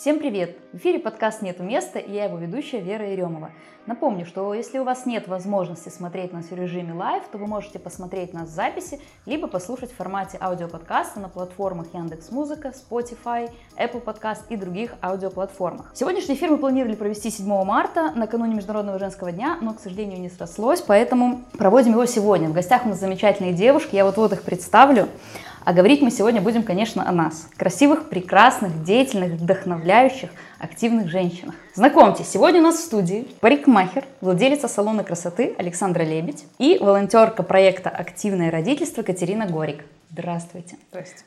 Всем привет! В эфире подкаст «Нету места» и я его ведущая Вера Еремова. Напомню, что если у вас нет возможности смотреть нас в режиме live, то вы можете посмотреть нас в записи, либо послушать в формате аудиоподкаста на платформах Яндекс.Музыка, Spotify, Apple Podcast и других аудиоплатформах. Сегодняшний эфир мы планировали провести 7 марта, накануне Международного женского дня, но, к сожалению, не срослось, поэтому проводим его сегодня. В гостях у нас замечательные девушки, я вот-вот их представлю. А говорить мы сегодня будем, конечно, о нас. Красивых, прекрасных, деятельных, вдохновляющих, активных женщинах. Знакомьтесь, сегодня у нас в студии парикмахер, владелица салона красоты Александра Лебедь и волонтерка проекта «Активное родительство» Катерина Горик. Здравствуйте. Здравствуйте.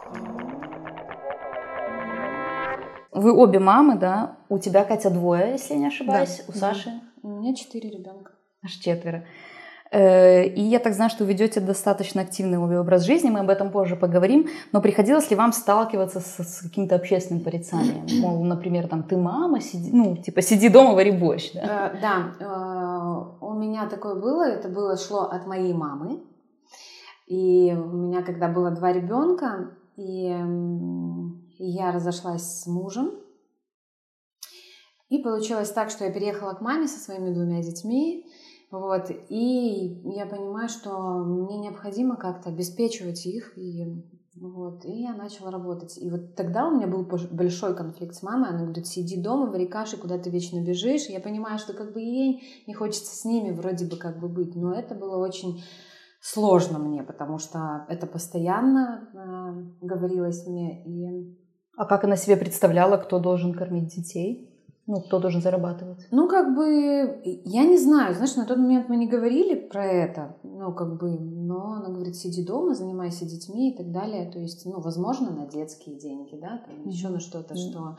Вы обе мамы, да? У тебя, Катя, двое, если не ошибаюсь. Да. У Саши? У меня четыре ребенка. Аж четверо. Э, и я так знаю, что вы ведете достаточно активный образ жизни, мы об этом позже поговорим, но приходилось ли вам сталкиваться с, с каким-то общественным порицанием? Мол, например, там, ты мама, сиди, ну, типа, сиди дома, вари борщ, да? Э, да, э, у меня такое было, это было, шло от моей мамы. И у меня, когда было два ребенка, и, и я разошлась с мужем, и получилось так, что я переехала к маме со своими двумя детьми, вот, и я понимаю, что мне необходимо как-то обеспечивать их, и, вот, и я начала работать. И вот тогда у меня был большой конфликт с мамой, она говорит, сиди дома, вари каши, куда ты вечно бежишь. И я понимаю, что как бы ей не хочется с ними вроде бы как бы быть, но это было очень сложно мне, потому что это постоянно э, говорилось мне. И... А как она себе представляла, кто должен кормить детей? Ну, кто должен зарабатывать? Ну, как бы, я не знаю, знаешь, на тот момент мы не говорили про это, ну, как бы, но она говорит, сиди дома, занимайся детьми и так далее, то есть, ну, возможно, на детские деньги, да, там, mm-hmm. еще на что-то, mm-hmm. что,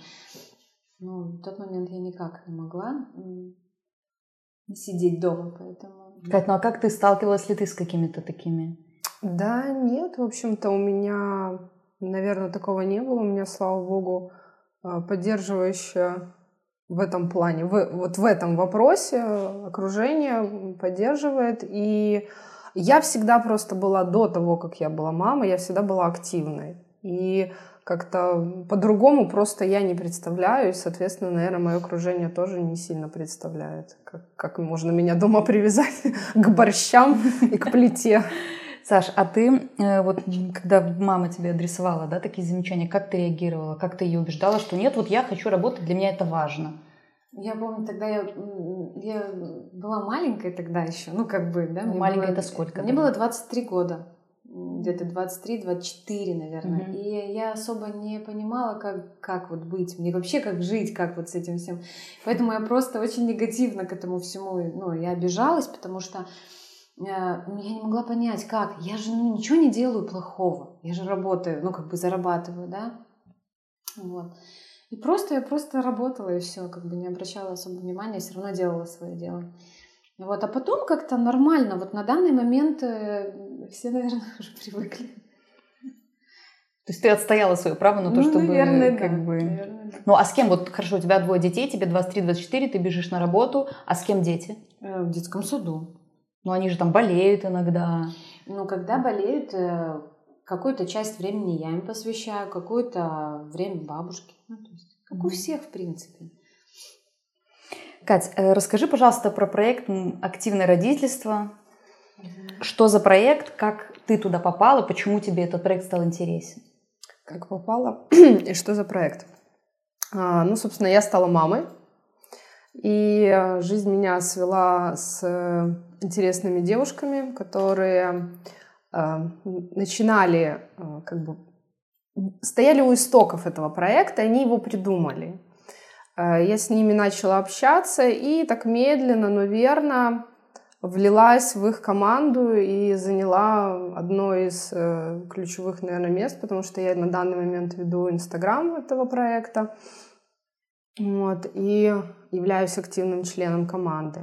ну, в тот момент я никак не могла сидеть дома, поэтому... Кать, ну а как ты сталкивалась ли ты с какими-то такими? Да, нет, в общем-то, у меня, наверное, такого не было, у меня, слава богу, а, поддерживающая в этом плане, в, вот в этом вопросе окружение поддерживает. И я всегда просто была до того, как я была мамой, я всегда была активной. И как-то по-другому просто я не представляю, и, соответственно, наверное, мое окружение тоже не сильно представляет, как, как можно меня дома привязать к борщам и к плите. Саш, а ты э, вот когда мама тебе адресовала, да, такие замечания, как ты реагировала, как ты ее убеждала, что нет, вот я хочу работать, для меня это важно? Я помню, тогда я, я была маленькая тогда еще, ну как бы, да. Мне маленькая было, это сколько? Мне было 23 года, где-то 23-24, наверное. Угу. И я особо не понимала, как, как вот быть, мне вообще как жить, как вот с этим всем. Поэтому я просто очень негативно к этому всему, ну, я обижалась, потому что я не могла понять, как. Я же ну, ничего не делаю плохого. Я же работаю, ну, как бы зарабатываю, да. Вот. И просто я просто работала и все, как бы не обращала особо внимания, все равно делала свое дело. Вот, а потом как-то нормально. Вот на данный момент э, все, наверное, уже привыкли. То есть ты отстояла свое право на то, ну, чтобы наверное, как да, бы. Наверное, да. Ну а с кем вот хорошо, у тебя двое детей, тебе 23-24, ты бежишь на работу, а с кем дети? Э, в детском саду. Ну, они же там болеют иногда. Ну, когда болеют, э, какую-то часть времени я им посвящаю, какое-то время бабушке. Ну, то есть, как mm-hmm. у всех, в принципе. Кать, э, расскажи, пожалуйста, про проект «Активное родительство». Mm-hmm. Что за проект, как ты туда попала, почему тебе этот проект стал интересен? Как попала и что за проект? А, ну, собственно, я стала мамой и э, жизнь меня свела с интересными девушками, которые э, начинали, как бы, стояли у истоков этого проекта, они его придумали. Я с ними начала общаться и так медленно, но верно влилась в их команду и заняла одно из ключевых, наверное, мест, потому что я на данный момент веду Инстаграм этого проекта. Вот, и являюсь активным членом команды.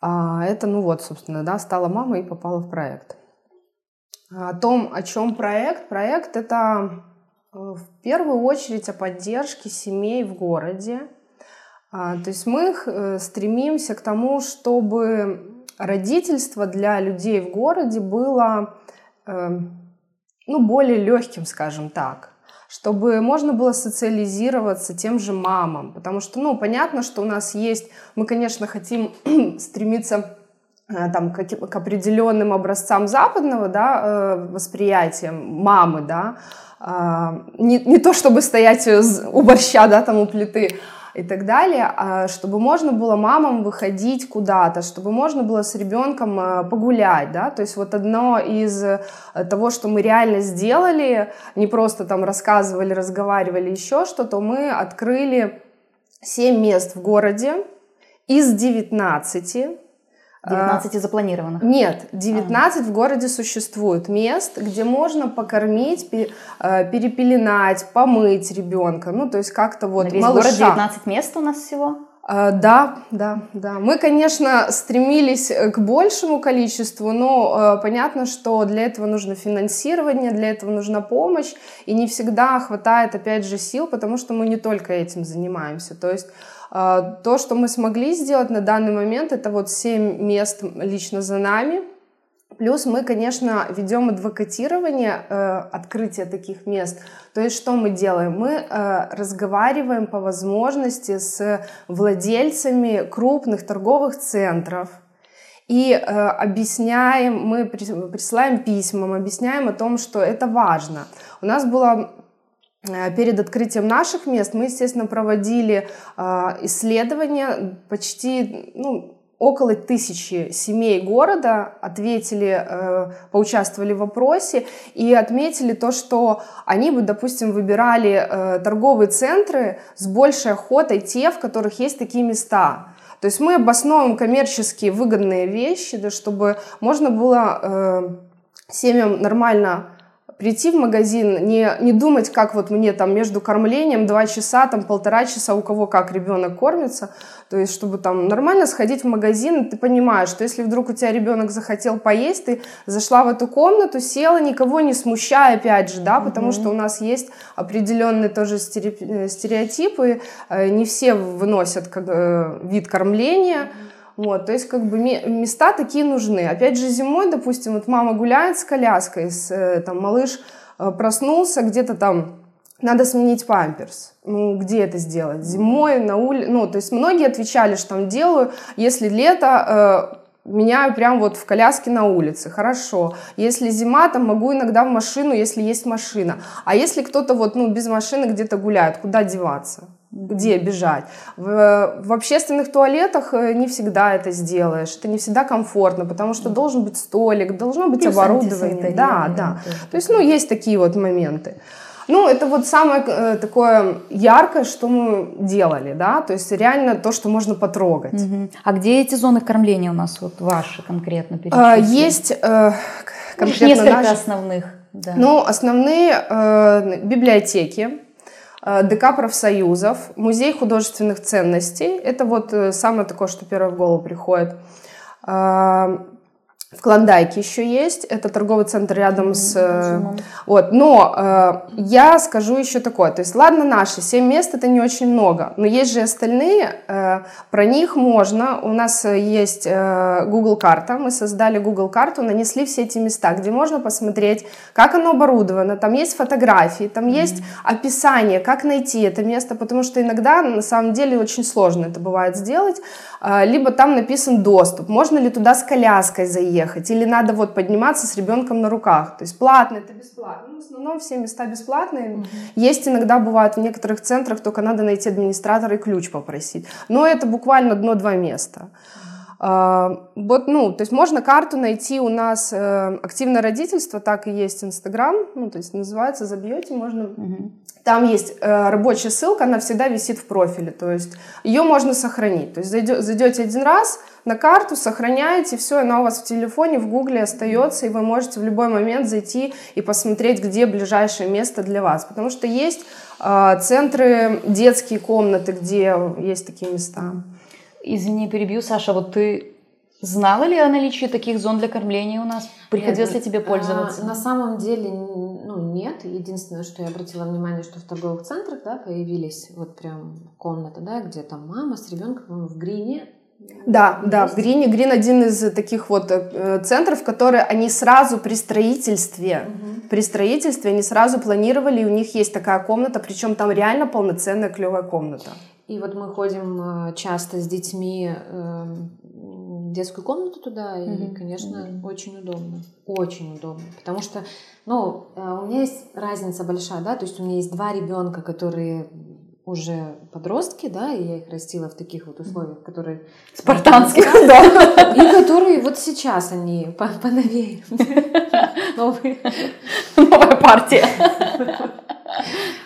А это, ну вот, собственно, да, стала мамой и попала в проект. О том, о чем проект. Проект — это э, в первую очередь о поддержке семей в городе. А, то есть мы э, стремимся к тому, чтобы родительство для людей в городе было э, ну, более легким, скажем так чтобы можно было социализироваться тем же мамам. Потому что, ну, понятно, что у нас есть, мы, конечно, хотим стремиться э, там, к, к определенным образцам западного да, э, восприятия мамы, да, а, не, не то чтобы стоять у борща, да, там у плиты, и так далее, а чтобы можно было мамам выходить куда-то, чтобы можно было с ребенком э, погулять, да, то есть вот одно из э, того, что мы реально сделали, не просто там рассказывали, разговаривали, еще что-то, мы открыли 7 мест в городе из 19, 19 а, запланированных? Нет, 19 а. в городе существует мест, где можно покормить, э, перепеленать, помыть ребенка. Ну, то есть как-то вот На весь малыша. город 19 мест у нас всего? А, да, да, да. Мы, конечно, стремились к большему количеству, но э, понятно, что для этого нужно финансирование, для этого нужна помощь, и не всегда хватает, опять же, сил, потому что мы не только этим занимаемся. То есть а, то, что мы смогли сделать на данный момент, это вот 7 мест лично за нами. Плюс мы, конечно, ведем адвокатирование э, открытия таких мест. То есть что мы делаем? Мы э, разговариваем по возможности с владельцами крупных торговых центров, и э, объясняем, мы присылаем письма, мы объясняем о том, что это важно. У нас было перед открытием наших мест мы, естественно, проводили а, исследования. Почти ну, около тысячи семей города ответили, э, поучаствовали в опросе и отметили то, что они бы, допустим, выбирали э, торговые центры с большей охотой те, в которых есть такие места. То есть мы обосновываем коммерчески выгодные вещи, да, чтобы можно было семьям нормально прийти в магазин, не, не думать, как вот мне там между кормлением два часа, там полтора часа, у кого как ребенок кормится, то есть чтобы там нормально сходить в магазин, ты понимаешь, что если вдруг у тебя ребенок захотел поесть, ты зашла в эту комнату, села, никого не смущая, опять же, да, потому mm-hmm. что у нас есть определенные тоже э, стереотипы, э, не все выносят э, вид кормления, mm-hmm вот, то есть как бы места такие нужны. Опять же зимой, допустим, вот мама гуляет с коляской, с, э, там малыш э, проснулся где-то там, надо сменить памперс. Ну, где это сделать? Зимой, на улице. Ну, то есть многие отвечали, что там делаю, если лето, э, меняю прям вот в коляске на улице, хорошо. Если зима, там могу иногда в машину, если есть машина. А если кто-то вот, ну, без машины где-то гуляет, куда деваться? Где бежать. В, в общественных туалетах э, не всегда это сделаешь, это не всегда комфортно, потому что должен быть столик, должно быть Плюс оборудование. Да, да. То есть, ну, есть такие вот моменты. Ну, это вот самое э, такое яркое, что мы делали, да, то есть реально то, что можно потрогать. Угу. А где эти зоны кормления у нас вот ваши конкретно а, Есть э, конкретно Несколько наши. основных. Да. Ну, основные э, библиотеки, Э, ДК профсоюзов, музей художественных ценностей. Это вот э, самое такое, что первое в голову приходит. Э, в Клондайке еще есть, это торговый центр рядом с... Mm-hmm. Вот, но э, я скажу еще такое, то есть ладно наши, 7 мест это не очень много, но есть же остальные, э, про них можно, у нас есть э, Google карта, мы создали Google карту, нанесли все эти места, где можно посмотреть, как оно оборудовано, там есть фотографии, там mm-hmm. есть описание, как найти это место, потому что иногда на самом деле очень сложно это бывает сделать, э, либо там написан доступ, можно ли туда с коляской заехать, ехать, или надо вот подниматься с ребенком на руках. То есть платно это бесплатно. Ну, в основном все места бесплатные. Угу. Есть иногда бывают в некоторых центрах, только надо найти администратора и ключ попросить. Но это буквально одно-два места. Uh, вот, ну, то есть можно карту найти у нас э, активное родительство, так и есть Инстаграм, ну, то есть называется, забьете, можно. Uh-huh. Там есть э, рабочая ссылка, она всегда висит в профиле, то есть ее можно сохранить. То есть зайдете, зайдете один раз, на карту, сохраняете, все, она у вас в телефоне, в гугле остается, и вы можете в любой момент зайти и посмотреть, где ближайшее место для вас. Потому что есть э, центры, детские комнаты, где есть такие места. Извини, перебью, Саша, вот ты Знала ли о наличии таких зон для кормления у нас? Приходилось ли тебе а, пользоваться? А, на самом деле, ну, нет. Единственное, что я обратила внимание, что в торговых центрах, да, появились вот прям комната, да, где там мама с ребенком в грине да, да, в Грине. Грин один из таких вот э, центров, которые они сразу при строительстве угу при строительстве они сразу планировали, и у них есть такая комната, причем там реально полноценная клевая комната. И вот мы ходим э, часто с детьми эм, в детскую комнату туда, и, конечно, очень удобно. Очень удобно. Потому что, ну, э, у меня есть разница большая, да, то есть у меня есть два ребенка, которые уже подростки, да, и я их растила в таких вот условиях, которые... Спартанских, да. И которые вот сейчас они поновее. Новые. Новая партия.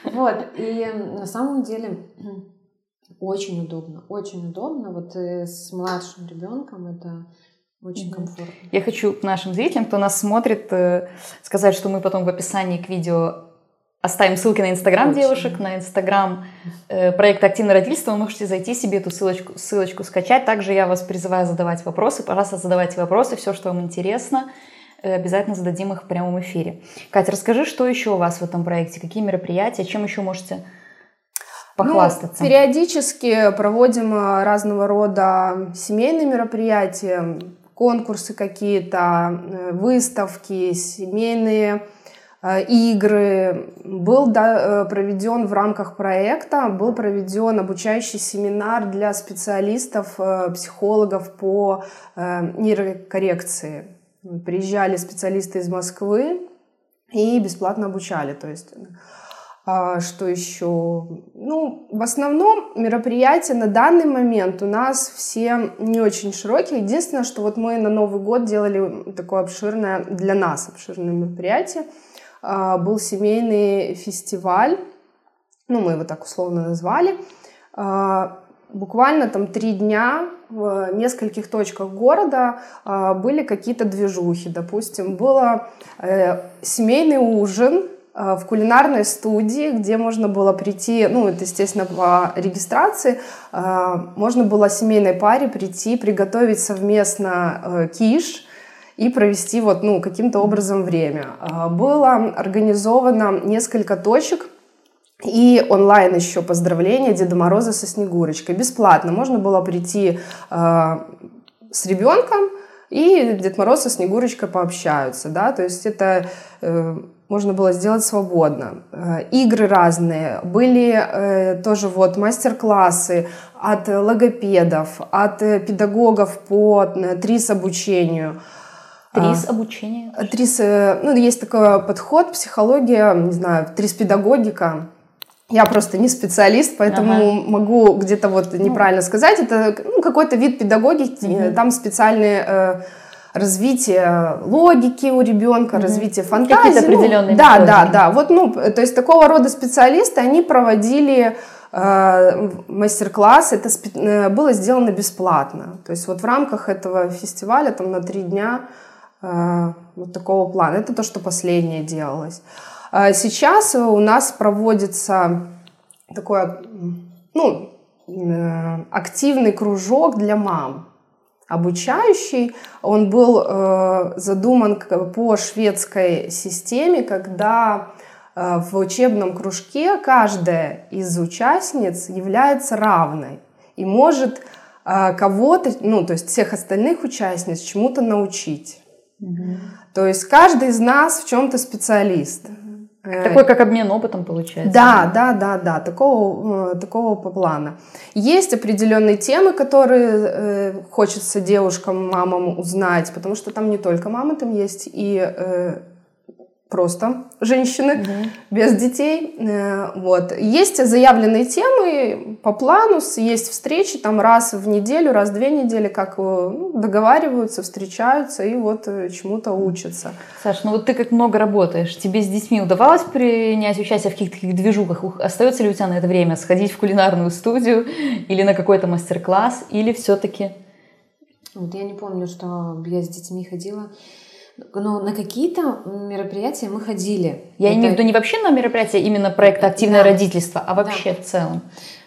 Вот, и на самом деле очень удобно, очень удобно. Вот э, с младшим ребенком это очень комфортно. Я хочу нашим зрителям, кто нас смотрит, э, сказать, что мы потом в описании к видео оставим ссылки на инстаграм девушек, на инстаграм э, проекта «Активное родительство». Вы можете зайти себе эту ссылочку, ссылочку скачать. Также я вас призываю задавать вопросы. Пожалуйста, задавайте вопросы, все, что вам интересно. Обязательно зададим их в прямом эфире. Катя, расскажи, что еще у вас в этом проекте? Какие мероприятия? Чем еще можете похвастаться? Ну, периодически проводим э, разного рода семейные мероприятия, конкурсы какие-то, э, выставки, семейные игры. Был да, проведен в рамках проекта, был проведен обучающий семинар для специалистов, психологов по нейрокоррекции. Приезжали специалисты из Москвы и бесплатно обучали. То есть что еще? Ну, в основном мероприятия на данный момент у нас все не очень широкие. Единственное, что вот мы на Новый год делали такое обширное, для нас обширное мероприятие. А, был семейный фестиваль, ну, мы его так условно назвали. А, буквально там три дня в нескольких точках города были какие-то движухи. Допустим, был э, семейный ужин в кулинарной студии, где можно было прийти, ну, это, естественно, по регистрации, э, можно было семейной паре прийти, приготовить совместно э, киш и провести вот, ну, каким-то образом время. Было организовано несколько точек, и онлайн еще поздравления Деда Мороза со Снегурочкой. Бесплатно. Можно было прийти с ребенком, и Дед Мороз со Снегурочкой пообщаются, да, то есть это можно было сделать свободно. Э, игры разные, были э, тоже вот мастер-классы от логопедов, от педагогов по э, ТРИС обучению. ТРИС обучение? ТРИС, ну, есть такой подход, психология, не знаю, ТРИС-педагогика. Я просто не специалист, поэтому ага. могу где-то вот неправильно сказать. Это ну, какой-то вид педагогики, угу. там специальные развитие логики у ребенка, mm-hmm. развитие фантазии. Какие-то ну, определенные Да, методики. да, да. Вот, ну, то есть такого рода специалисты, они проводили э, мастер-класс, это спе- э, было сделано бесплатно. То есть вот в рамках этого фестиваля там на три дня э, вот такого плана. Это то, что последнее делалось. А сейчас у нас проводится такой, ну, э, активный кружок для мам обучающий. Он был э, задуман по шведской системе, когда э, в учебном кружке каждая из участниц является равной и может э, кого-то, ну, то есть всех остальных участниц чему-то научить. Угу. То есть каждый из нас в чем-то специалист. Э, Такой как обмен опытом получается. Да, да, да, да, такого, э, такого по плана. Есть определенные темы, которые э, хочется девушкам, мамам узнать, потому что там не только мамы, там есть и просто женщины угу. без детей. Э, вот. Есть заявленные темы по плану, есть встречи там раз в неделю, раз в две недели, как э, ну, договариваются, встречаются и вот э, чему-то учатся. Саш, ну вот ты как много работаешь, тебе с детьми удавалось принять участие в каких-то таких движухах? Остается ли у тебя на это время сходить в кулинарную студию или на какой-то мастер-класс, или все-таки... Вот я не помню, что я с детьми ходила. Но на какие-то мероприятия мы ходили. Я Это... имею в виду не вообще на мероприятия именно проекта «Активное да. родительство», а вообще да. в целом.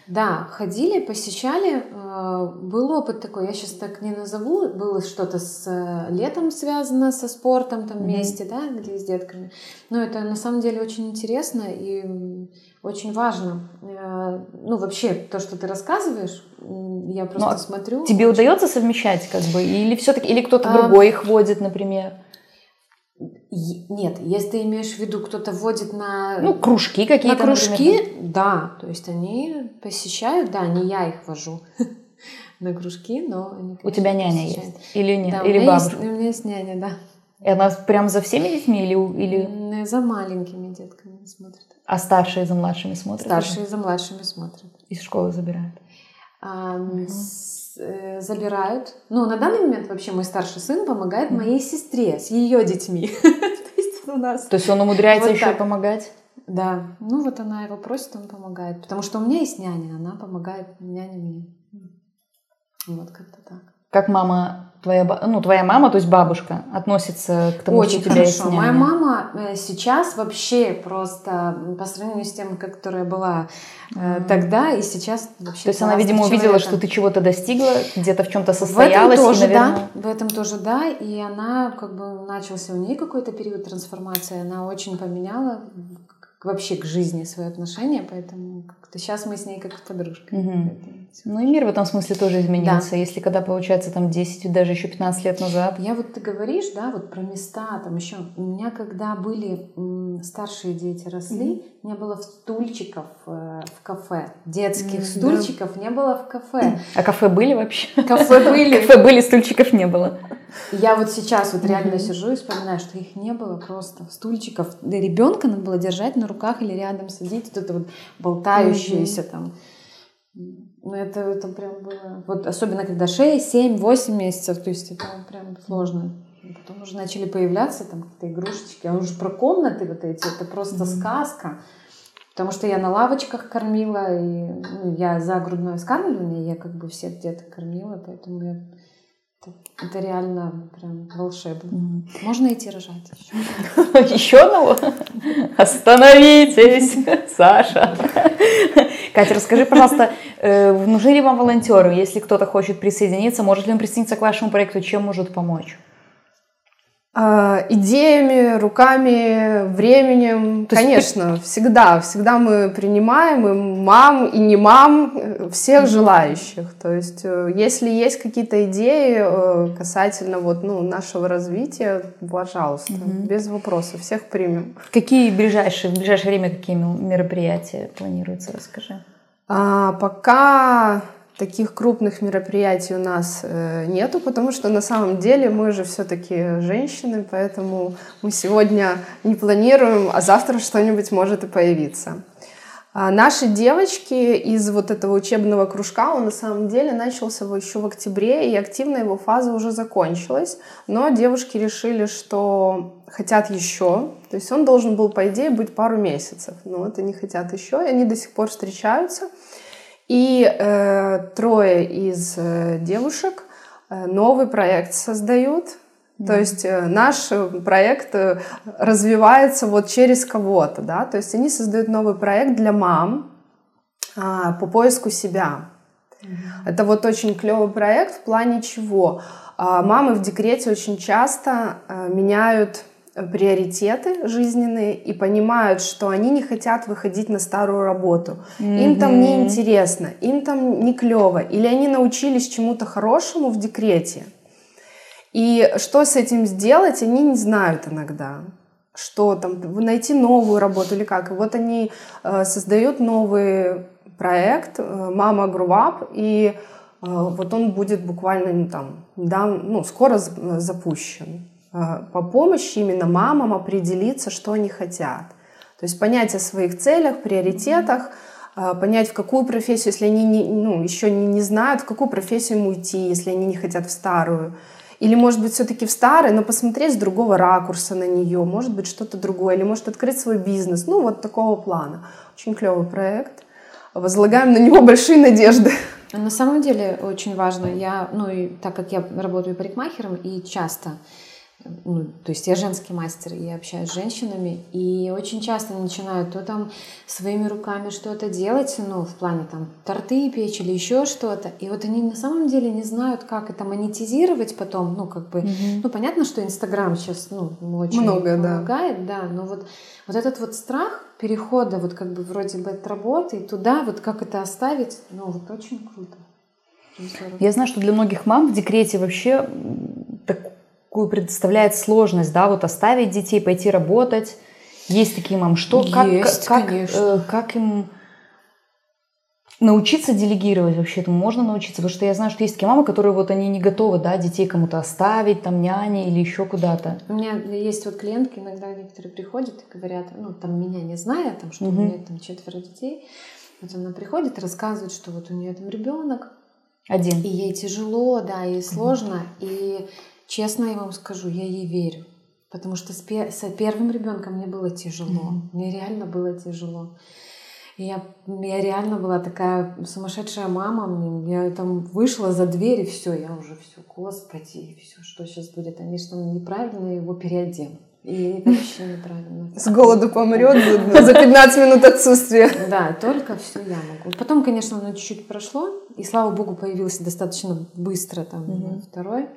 Да, ходили, посещали. Э, был опыт такой, я сейчас так не назову. Было что-то с э, летом связано, со спортом там вместе, mm-hmm. да, где с детками. Но это на самом деле очень интересно и очень важно. Э, ну, вообще, то, что ты рассказываешь, я просто Но ну, смотрю. Тебе очень... удается совмещать, как бы, или все-таки, или кто-то а... другой их водит, например? Нет, если ты имеешь в виду, кто-то водит на... Ну, кружки какие-то, На кружки, например. да. То есть они посещают, да, не я их вожу на кружки, но они, конечно, У тебя няня посещают. есть? Или нет? Да, или у бабушка? Есть, у меня есть няня, да. И она прям за всеми детьми или, или... За маленькими детками смотрит. А старшие за младшими смотрят? Старшие за младшими смотрят. Из школы забирают? А, угу. Э, забирают. Ну, на данный момент вообще мой старший сын помогает моей сестре с ее детьми. То есть у нас... То есть он умудряется еще помогать? Да. Ну, вот она его просит, он помогает. Потому что у меня есть няня, она помогает няне мне. Вот как-то так. Как мама твоя, ну, твоя мама, то есть бабушка, относится к тому, Очень что у тебя хорошо. есть няня? Моя мама э, сейчас вообще просто по сравнению с тем, которая была mm. тогда и сейчас вообще. То есть она, видимо, увидела, что ты чего-то достигла, где-то в чем-то состоялась. В этом тоже, и, наверное... да. В этом тоже, да. И она как бы начался у нее какой-то период трансформации. Она очень поменяла вообще к жизни свои отношения, поэтому как-то сейчас мы с ней как подружка. Угу. Ну и мир в этом смысле тоже изменился. Да. Если когда получается там 10, даже еще 15 лет назад. Я вот ты говоришь, да, вот про места, там еще. У меня когда были м, старшие дети росли, угу. не было стульчиков э, в кафе. Детских mm, стульчиков да. не было в кафе. А кафе были вообще? Кафе были. Кафе были, стульчиков не было. Я вот сейчас вот реально mm-hmm. сижу и вспоминаю, что их не было просто. Стульчиков. Да ребенка надо было держать на руках или рядом сидеть. Вот это вот болтающееся mm-hmm. там. Ну, это, это прям было... Вот особенно когда 6, 7, 8 месяцев, то есть это прям сложно. Потом уже начали появляться там какие-то игрушечки. А уже про комнаты вот эти, это просто mm-hmm. сказка. Потому что я на лавочках кормила, и ну, я за грудное вскармливание, я как бы всех деток кормила, поэтому я это реально прям волшебно. Mm. Можно идти рожать еще. Еще одного? Остановитесь, Саша. Катя, расскажи, пожалуйста, э, нужны ли вам волонтеры? Если кто-то хочет присоединиться, может ли он присоединиться к вашему проекту? Чем может помочь? А, идеями, руками, временем. То Конечно, есть... всегда, всегда мы принимаем и мам, и не мам, э, всех mm-hmm. желающих. То есть, э, если есть какие-то идеи э, касательно вот, ну, нашего развития, пожалуйста, mm-hmm. без вопросов, всех примем. Какие ближайшие, в ближайшее время какие мероприятия планируются, расскажи. А, пока таких крупных мероприятий у нас э, нету, потому что на самом деле мы же все-таки женщины, поэтому мы сегодня не планируем, а завтра что-нибудь может и появиться. А наши девочки из вот этого учебного кружка, он на самом деле начался еще в октябре, и активная его фаза уже закончилась, но девушки решили, что хотят еще, то есть он должен был, по идее, быть пару месяцев, но вот они хотят еще, и они до сих пор встречаются. И э, трое из э, девушек э, новый проект создают. Mm-hmm. То есть э, наш проект э, развивается вот через кого-то, да. То есть они создают новый проект для мам э, по поиску себя. Mm-hmm. Это вот очень клевый проект в плане чего. Э, мамы в декрете очень часто э, меняют приоритеты жизненные и понимают, что они не хотят выходить на старую работу. Mm-hmm. Им там не интересно, им там не клево, или они научились чему-то хорошему в декрете. И что с этим сделать, они не знают иногда. Что там, найти новую работу или как. И вот они э, создают новый проект э, «Мама Грувап», и э, вот он будет буквально ну, там, да, ну, скоро запущен. А, по помощи именно мамам определиться, что они хотят. То есть понять о своих целях, приоритетах, а, понять, в какую профессию, если они не, ну, еще не, не знают, в какую профессию им уйти, если они не хотят в старую. Или, может быть, все-таки в старой, но посмотреть с другого ракурса на нее, может быть, что-то другое, или может открыть свой бизнес. Ну, вот такого плана. Очень клевый проект. Возлагаем на него большие надежды. На самом деле очень важно, я, ну и так как я работаю парикмахером и часто ну, то есть я женский мастер, я общаюсь с женщинами, и очень часто начинают то там своими руками что-то делать, ну, в плане там торты печь или еще что-то, и вот они на самом деле не знают, как это монетизировать потом, ну, как бы, mm-hmm. ну, понятно, что Инстаграм сейчас, ну, очень Много, помогает, да. да, но вот, вот этот вот страх перехода вот как бы вроде бы от работы туда, вот как это оставить, ну, вот очень круто. Я знаю, что для многих мам в декрете вообще так, какую предоставляет сложность, да, вот оставить детей, пойти работать. Есть такие мам. Что, как, Есть, как, конечно. э, как им научиться делегировать вообще этому можно научиться? Потому что я знаю, что есть такие мамы, которые вот они не готовы, да, детей кому-то оставить, там, няне или еще куда-то. У меня есть вот клиентки, иногда некоторые приходят и говорят, ну, там, меня не зная, там, что Мгм. у меня там четверо детей. Вот она приходит и рассказывает, что вот у нее там ребенок, Один. и ей тяжело, да, ей сложно. И честно я вам скажу, я ей верю. Потому что с, пе- с первым ребенком мне было тяжело. Мгм. Мне реально было тяжело. И я, я реально была такая сумасшедшая мама. Я там вышла за дверь, и все, я уже все, господи, все, что сейчас будет? Они что, неправильно его переоденут. И это вообще неправильно. С голоду помрет за- за 15 минут отсутствия. Да, только все я могу. Потом, конечно, оно чуть-чуть прошло, и слава богу, появился достаточно быстро там второй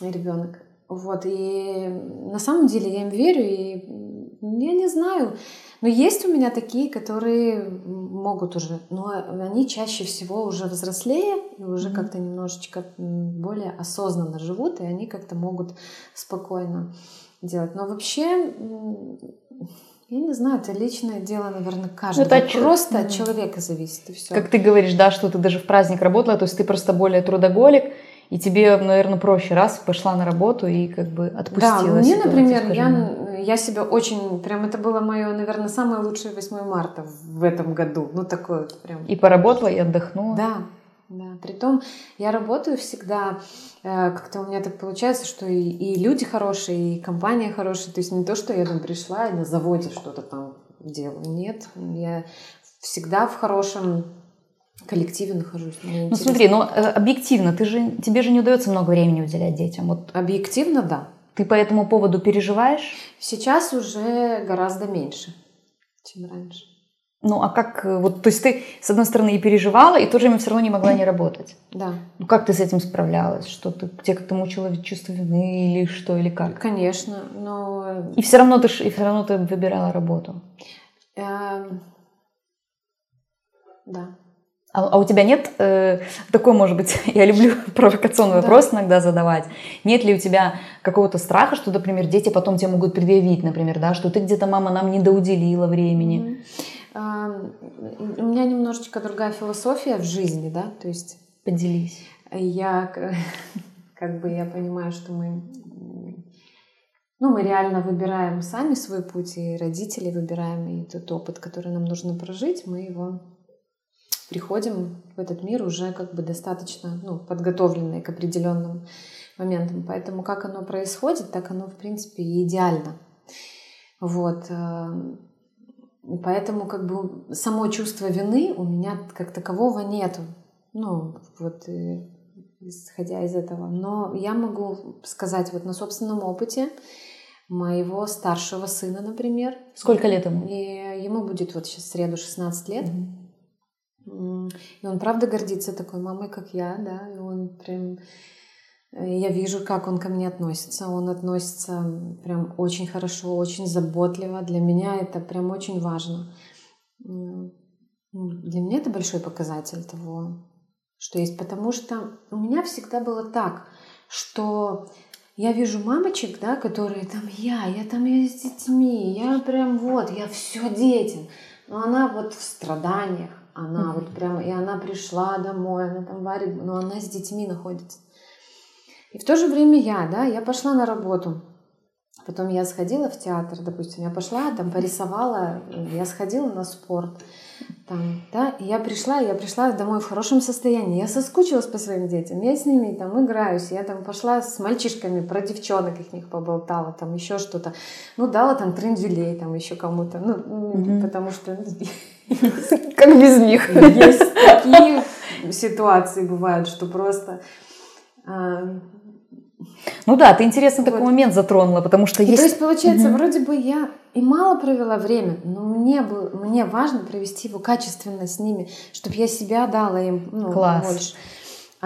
ребенок. Вот, и на самом деле я им верю, и я не знаю, но есть у меня такие, которые могут уже, но они чаще всего уже взрослее, и уже Мгм. как-то немножечко более осознанно живут, и они как-то могут спокойно делать. Но вообще, я не знаю, это личное дело, наверное, каждого. это от чё- Просто от человека зависит, и все. Как ты говоришь, да, что ты даже в праздник работала, то есть ты просто более трудоголик, и тебе, наверное, проще раз пошла на работу и как бы отпустила Да, мне, ситуацию, например, я, я себя очень, прям это было мое, наверное, самое лучшее 8 марта в этом году. Ну, такое вот прям. И поработала, и отдохнула. Да, да. Притом я работаю всегда, э, как-то у меня так получается, что и, и люди хорошие, и компания хорошая. То есть не то, что я там пришла и на заводе что-то там делаю. Нет, я всегда в хорошем коллективе нахожусь. Мне Ну интересно. смотри, ну э, объективно, ты же, тебе же не удается много времени уделять детям. Вот Объективно, да. ты по этому поводу переживаешь? Сейчас уже гораздо меньше, чем раньше. Ну а как, э, вот, то есть ты, с одной стороны, и переживала, и в то же время все равно не могла не работать. Да. Ну как ты с этим справлялась? Что ты, тебе как-то мучила чувство вины или что, или как? Конечно, но И все равно ты, и все равно ты выбирала работу. эм, да. А, а у тебя нет э, такой, может быть, я люблю провокационный Да. вопрос иногда задавать. Нет ли у тебя какого-то страха, что, например, дети потом тебе могут предъявить, например, да, что ты где-то мама нам не доуделила времени? У меня немножечко другая философия в жизни, да, то есть Поделись. я как бы я понимаю, что мы ну, мы реально выбираем сами свой путь, и родители выбираем, и тот опыт, который нам нужно прожить, мы его приходим в этот мир уже как бы достаточно ну, подготовленные к определенным моментам. Поэтому как оно происходит, так оно, в принципе, и идеально. Вот. э, Поэтому как бы само чувство вины у меня как такового нету. Ну, вот э, исходя из этого. Но я могу сказать вот на собственном опыте моего старшего сына, например. Сколько лет ему? И ему будет вот сейчас в среду 16 лет. Мгм. И он правда гордится такой мамой, как я, да, и он прям... э, Я вижу, как он ко мне относится. Он относится прям очень хорошо, очень заботливо. Для меня это прям очень важно. Для меня это большой показатель того, что есть. Потому что у меня всегда было так, что я вижу мамочек, да, которые там я, я там я с детьми, я прям вот, я все детям. Но она вот в страданиях, она Мгм. вот прям, и она пришла домой, она там варит, но она с детьми находится. И в то же время я, да, я пошла на работу. Потом я сходила в театр, допустим, я пошла, там порисовала, я сходила на спорт. Там, да, и я пришла, я пришла домой в хорошем состоянии. Я соскучилась по своим детям, я с ними там играюсь, я там пошла с мальчишками про девчонок их них поболтала, там еще что-то. Ну, дала там трендюлей там еще кому-то, ну, Мгм. потому что Как без них? есть такие ситуации бывают, что просто... а, Ну да, ты интересно такой Вот. момент затронула, потому что И есть... то есть, получается, Мгм. вроде бы я и мало провела время, но мне, бы, мне важно провести его качественно с ними, чтобы я себя дала им ну, Класс. больше.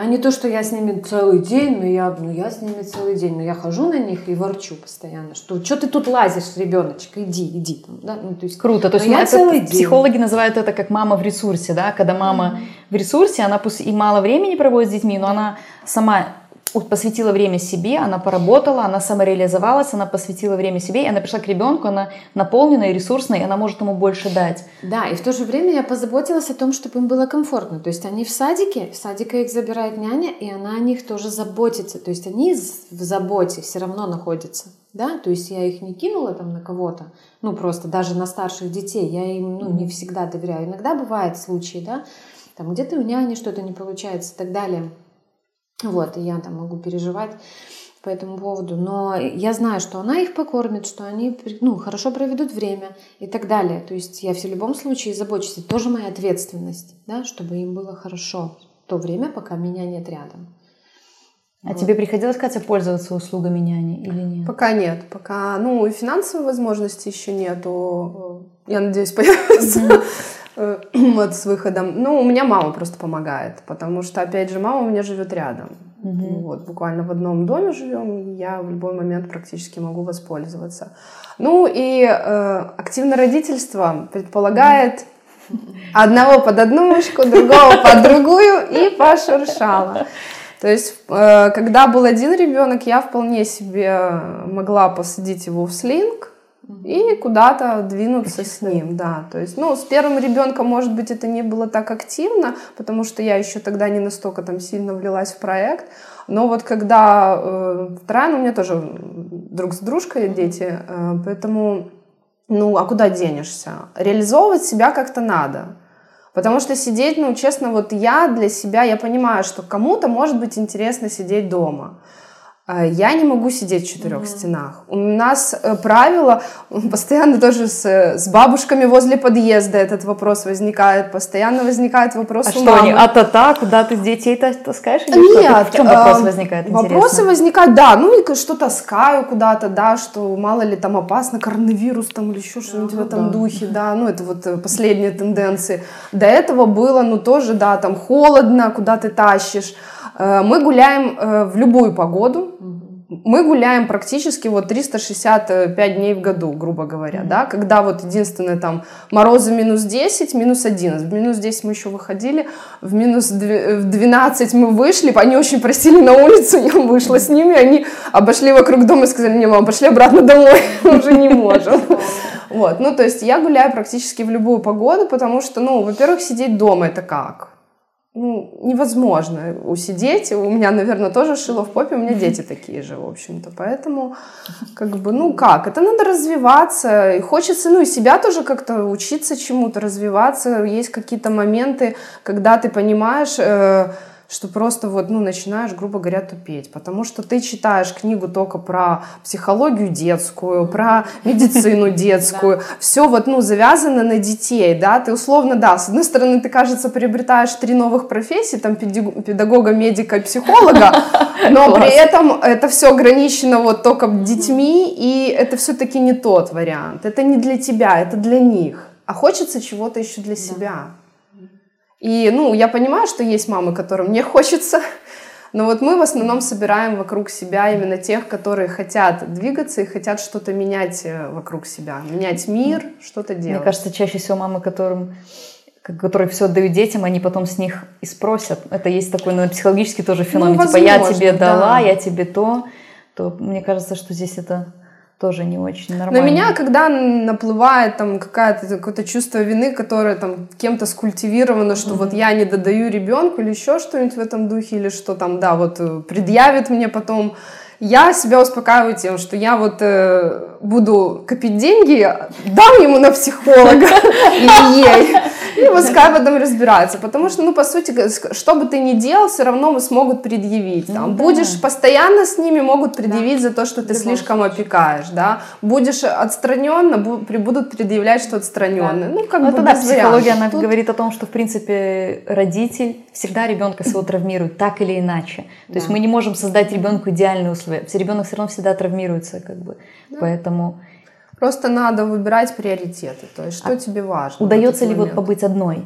А не то, что я с ними целый день, но я, ну, я с ними целый день, но я хожу на них и ворчу постоянно, что что ты тут лазишь, ребеночек, иди, иди. Там, да? ну, то есть, Круто. То есть Но я целый день. психологи называют это как мама в ресурсе, да, когда мама в ресурсе, она пусть и мало времени проводит с детьми, но она сама посвятила время себе, она поработала, она самореализовалась, она посвятила время себе, и она пришла к ребенку, она наполненная, ресурсная, и она может ему больше дать. Да, и в то же время я позаботилась о том, чтобы им было комфортно. То есть они в садике, в садике их забирает няня, и она о них тоже заботится. То есть они в заботе все равно находятся. Да? То есть я их не кинула там на кого-то, ну просто даже на старших детей, я им ну, не всегда доверяю. Иногда бывают случаи, да, там где-то у няни что-то не получается и так далее. Вот, и я там могу переживать по этому поводу. Но я знаю, что она их покормит, что они ну, хорошо проведут время и так далее. То есть я в любом случае забочусь. Это тоже моя ответственность, да, чтобы им было хорошо в то время, пока меня нет рядом. А вот. тебе приходилось, Катя, пользоваться услугами няни или нет? Пока нет. Пока, ну, и финансовой возможности еще нету. Я надеюсь, появится. Mm-hmm. Э, вот с выходом. Ну, у меня мама просто помогает, потому что, опять же, мама у меня живет рядом. Угу. Вот, буквально в одном доме живем, я в любой момент практически могу воспользоваться. Ну и э, активное родительство предполагает одного под одну мышку, другого под другую и пошуршала. То есть, э, когда был один ребенок, я вполне себе могла посадить его в слинг, и куда-то двинуться с ним, да. То есть, ну, с первым ребенком, может быть, это не было так активно, потому что я еще тогда не настолько там сильно влилась в проект. Но вот когда э, вторая, ну, у меня тоже друг с дружкой дети, э, поэтому, ну, а куда денешься? Реализовывать себя как-то надо. Потому что сидеть, ну, честно, вот я для себя, я понимаю, что кому-то может быть интересно сидеть дома. А, я не могу сидеть в четырех mm-hmm. стенах. У нас э, правило, постоянно тоже с, с бабушками возле подъезда этот вопрос возникает, постоянно возникает вопрос а у что мамы. они, а-та-та, куда ты детей таскаешь? Или Нет. Что? В чем вопрос возникает, Вопросы возникают, да, ну что таскаю куда-то, да, что мало ли там опасно, коронавирус там или еще что-нибудь в этом да. духе, да, ну это вот э, последние тенденции. До этого было, ну тоже, да, там холодно, куда ты тащишь. Э, мы гуляем в любую погоду, мы гуляем практически вот 365 дней в году, грубо говоря, mm-hmm. да, когда вот единственное там морозы минус 10, минус 11, в минус 10 мы еще выходили, в минус 12 мы вышли, они очень просили на улицу, я вышла с ними, они обошли вокруг дома и сказали, не, мам, пошли обратно домой, уже не можем. Вот, ну, то есть я гуляю практически в любую погоду, потому что, ну, во-первых, сидеть дома это как? Ну, невозможно усидеть. У меня, наверное, тоже шило в попе, у меня дети такие же, в общем-то. Поэтому, как бы, ну как, это надо развиваться. И хочется, ну, и себя тоже как-то учиться чему-то, развиваться. Есть какие-то моменты, когда ты понимаешь... Э, что просто вот, ну, начинаешь, грубо говоря, тупеть, потому что ты читаешь книгу только про психологию детскую, про медицину детскую, все вот, ну, завязано на детей, да, ты условно, да, с одной стороны, ты, кажется, приобретаешь три новых профессии, там, педагога, медика и психолога, но при этом это все ограничено вот только детьми, и это все-таки не тот вариант, это не для тебя, это для них, а хочется чего-то еще для себя. И, ну, я понимаю, что есть мамы, которым не хочется, но вот мы в основном собираем вокруг себя именно тех, которые хотят двигаться и хотят что-то менять э, вокруг себя, менять мир, что-то делать. Мне кажется, чаще всего мамы, которым которые все отдают детям, они потом с них и спросят. Это есть такой, наверное, психологический тоже феномен. Ну, возможно, типа, я тебе дала, да. я тебе то. То мне кажется, что здесь это тоже не очень нормально. На меня, когда наплывает там какая-то какое-то чувство вины, которое там кем-то скультивировано, что mm-hmm. вот я не додаю ребенку или еще что-нибудь в этом духе, или что там, да, вот э, предъявит мне потом я себя успокаиваю тем, что я вот э, буду копить деньги, дам ему на психолога или ей, и пускай потом разбираются. Потому что, ну, по сути, что бы ты ни делал, все равно смогут предъявить. Там, ну, будешь да. постоянно с ними, могут предъявить да. за то, что ты слишком опекаешь, да. Будешь отстраненно, будут предъявлять, что отстраненно. Да. Ну, как ну, бы да, психология, она Тут... говорит о том, что, в принципе, родитель всегда ребенка своего травмирует так или иначе. То да. есть мы не можем создать ребенку идеальные условия условия. Ребенок все равно всегда травмируется, как бы. Да. Поэтому просто надо выбирать приоритеты. То есть, что а тебе важно. Удается ли момент? вот побыть одной?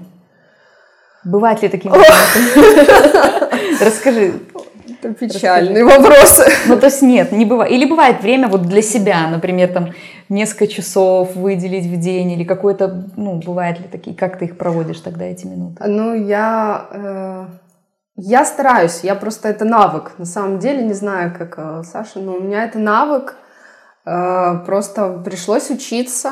Бывают ли такие моменты? Расскажи. Это печальные вопросы. Ну, то есть нет, не бывает. Или бывает время вот для себя, например, там несколько часов выделить в день, или какой-то, ну, бывает ли такие, как ты их проводишь тогда, эти минуты? Ну, я э, Я стараюсь, я просто это навык. На самом деле, не знаю, как э, Саша, но у меня это навык. Э, просто пришлось учиться.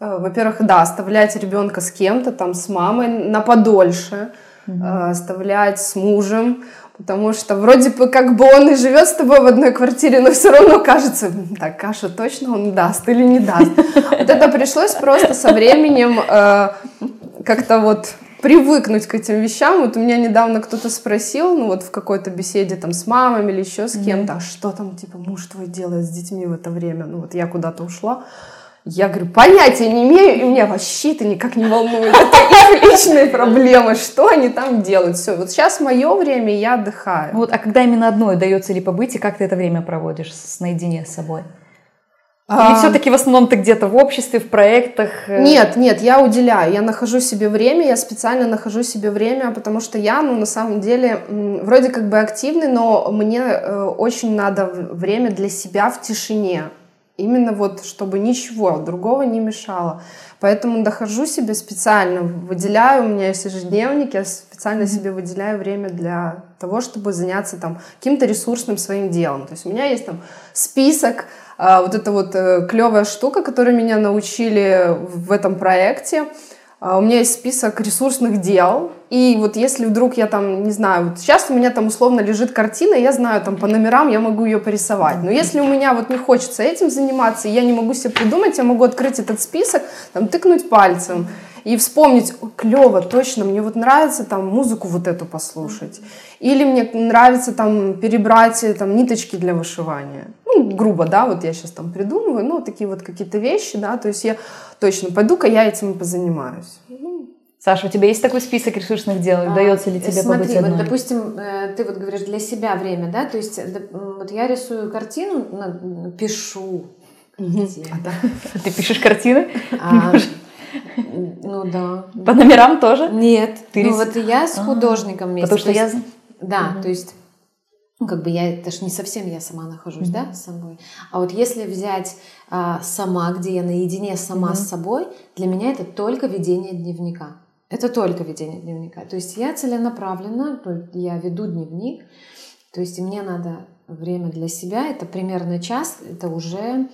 Э, во-первых, да, оставлять ребенка с кем-то, там, с мамой на подольше, mm-hmm. оставлять с мужем, потому что вроде бы как бы он и живет с тобой в одной квартире, но все равно кажется, так, кашу точно он даст или не даст. Вот это пришлось просто со временем как-то вот привыкнуть к этим вещам. Вот у меня недавно кто-то спросил, ну вот в какой-то беседе там с мамами или еще с кем-то, а что там типа муж твой делает с детьми в это время? Ну вот я куда-то ушла. Я говорю, понятия не имею, и меня вообще это никак не волнует. Это их личные проблемы, что они там делают. Все, вот сейчас мое время, я отдыхаю. Вот, а когда именно одной удается ли побыть, и как ты это время проводишь с, наедине с собой? Или все-таки в основном ты где-то в обществе, в проектах? Э? Нет, нет, я уделяю. Я нахожу себе время, я специально нахожу себе время, потому что я, ну, на самом деле, вроде как бы активный, но мне э, очень надо время для себя в тишине. Именно вот, чтобы ничего другого не мешало. Поэтому нахожу себе специально, выделяю, у меня есть ежедневник, я специально себе выделяю время для того, чтобы заняться там каким-то ресурсным своим делом. То есть у меня есть там список а, вот эта вот э, клевая штука, которую меня научили в этом проекте. А, у меня есть список ресурсных дел, и вот если вдруг я там, не знаю, вот сейчас у меня там условно лежит картина, я знаю там по номерам, я могу ее порисовать. Но если у меня вот не хочется этим заниматься, я не могу себе придумать, я могу открыть этот список, там тыкнуть пальцем и вспомнить, клево, точно, мне вот нравится там музыку вот эту послушать. Или мне нравится там перебрать там ниточки для вышивания. Ну, грубо, да, вот я сейчас там придумываю, ну, такие вот какие-то вещи, да, то есть я точно пойду-ка я этим позанимаюсь. Ну, Саша, у тебя есть такой список ресурсных дел? А, Удается ли тебе смотри, побыть одной? вот, допустим, э, ты вот говоришь для себя время, да, то есть вот я рисую картину, пишу. Где? А, да. Ты пишешь картины? А, ну да. По номерам тоже? Нет. Ты ну вот я с а, художником вместе. Потому что я... Да, то есть ну, как бы я, это ж не совсем я сама нахожусь, mm-hmm. да, с собой. А вот если взять а, сама, где я наедине сама mm-hmm. с собой, для меня это только ведение дневника. Это только ведение дневника. То есть я целенаправленно, я веду дневник, то есть мне надо время для себя, это примерно час, это уже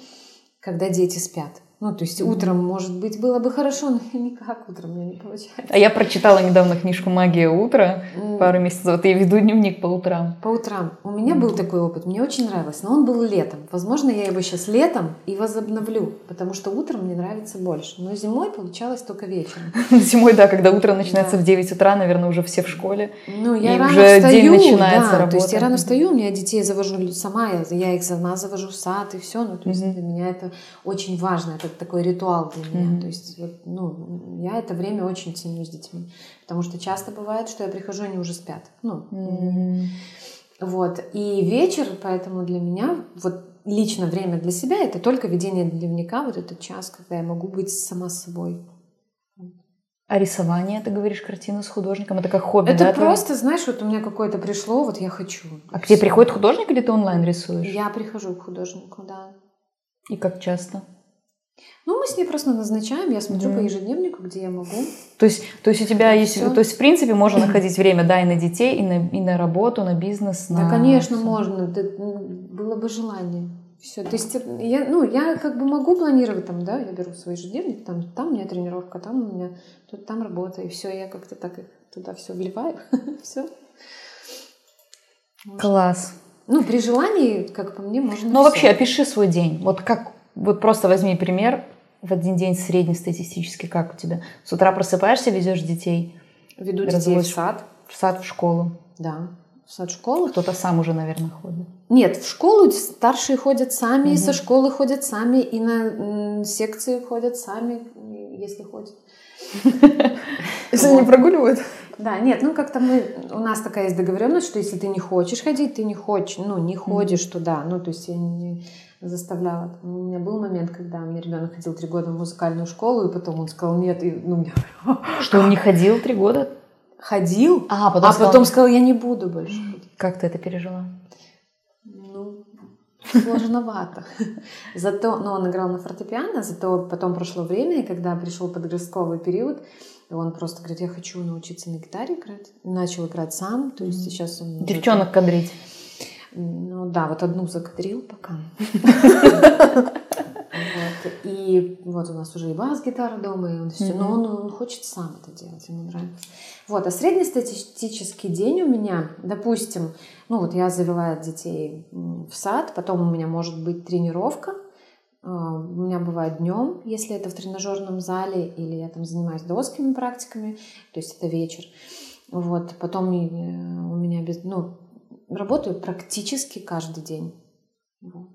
когда дети спят. Ну, то есть утром, может быть, было бы хорошо, но никак утром меня не получается. А я прочитала недавно книжку «Магия утра» пару месяцев. Вот я веду дневник по утрам. По утрам. У меня был такой опыт, мне очень нравилось, но он был летом. Возможно, я его сейчас летом и возобновлю, потому что утром мне нравится больше. Но зимой получалось только вечером. Зимой, да, когда утро начинается в 9 утра, наверное, уже все в школе. Ну, я рано встаю, да. То есть я рано встаю, у меня детей завожу сама, я, их сама завожу в сад и все. Ну, то есть для меня это очень важно. Это такой ритуал для меня. Mm-hmm. То есть, вот, ну, я это время очень ценю с детьми. Потому что часто бывает, что я прихожу, они уже спят. Ну, mm-hmm. Вот. И вечер, поэтому для меня, вот лично время для себя, это только ведение дневника, вот этот час, когда я могу быть сама собой. А рисование, ты говоришь, картину с художником, это как хобби, это да? Просто, твое? знаешь, вот у меня какое-то пришло, вот я хочу. А к тебе приходит художник или ты онлайн рисуешь? Я прихожу к художнику, да. И как часто? Ну, мы с ней просто назначаем, я смотрю mm. по ежедневнику, где я могу. То есть, то есть у тебя и есть, все. то есть в принципе можно находить время, да, и на детей, и на, и на работу, на бизнес. На... Да, конечно, можно, да, было бы желание. Все, то есть я, ну, я как бы могу планировать там, да, я беру свой ежедневник, там, там у меня тренировка, там у меня, тут там работа, и все, я как-то так туда все вливаю, все. Класс. Ну, при желании, как по мне, можно. Ну, вообще, опиши свой день. Вот как, вот просто возьми пример, в один день среднестатистически как у тебя? С утра просыпаешься, везешь детей? Веду детей в сад. В сад, в школу? Да, в сад, в школу. Кто-то сам уже, наверное, ходит. Нет, в школу старшие ходят сами, угу. со школы ходят сами, и на секции ходят сами, если ходят. Если не прогуливают? Да, нет, ну как-то мы, у нас такая есть договоренность, что если ты не хочешь ходить, ты не хочешь, ну не ходишь туда, ну то есть я не заставляла. У меня был момент, когда у меня ребенок ходил три года в музыкальную школу, и потом он сказал нет, и ну меня... Что он не ходил три года? Ходил, а потом, а сказал... потом сказал, я не буду больше Как ты это пережила? Ну, сложновато. Зато, ну, он играл на фортепиано, зато потом прошло время, и когда пришел подростковый период, он просто говорит, я хочу научиться на гитаре играть. Начал играть сам, то есть сейчас он... Девчонок кадрить. Ну да, вот одну закадрил пока. Вот. И вот у нас уже и бас-гитара дома, и он все. Но он, он хочет сам это делать, ему нравится. Вот, а среднестатистический день у меня, допустим, ну вот я завела детей в сад, потом у меня может быть тренировка, а, у меня бывает днем, если это в тренажерном зале, или я там занимаюсь доскими практиками, то есть это вечер. Вот, потом э, у меня без, ну, работаю практически каждый день. Вот.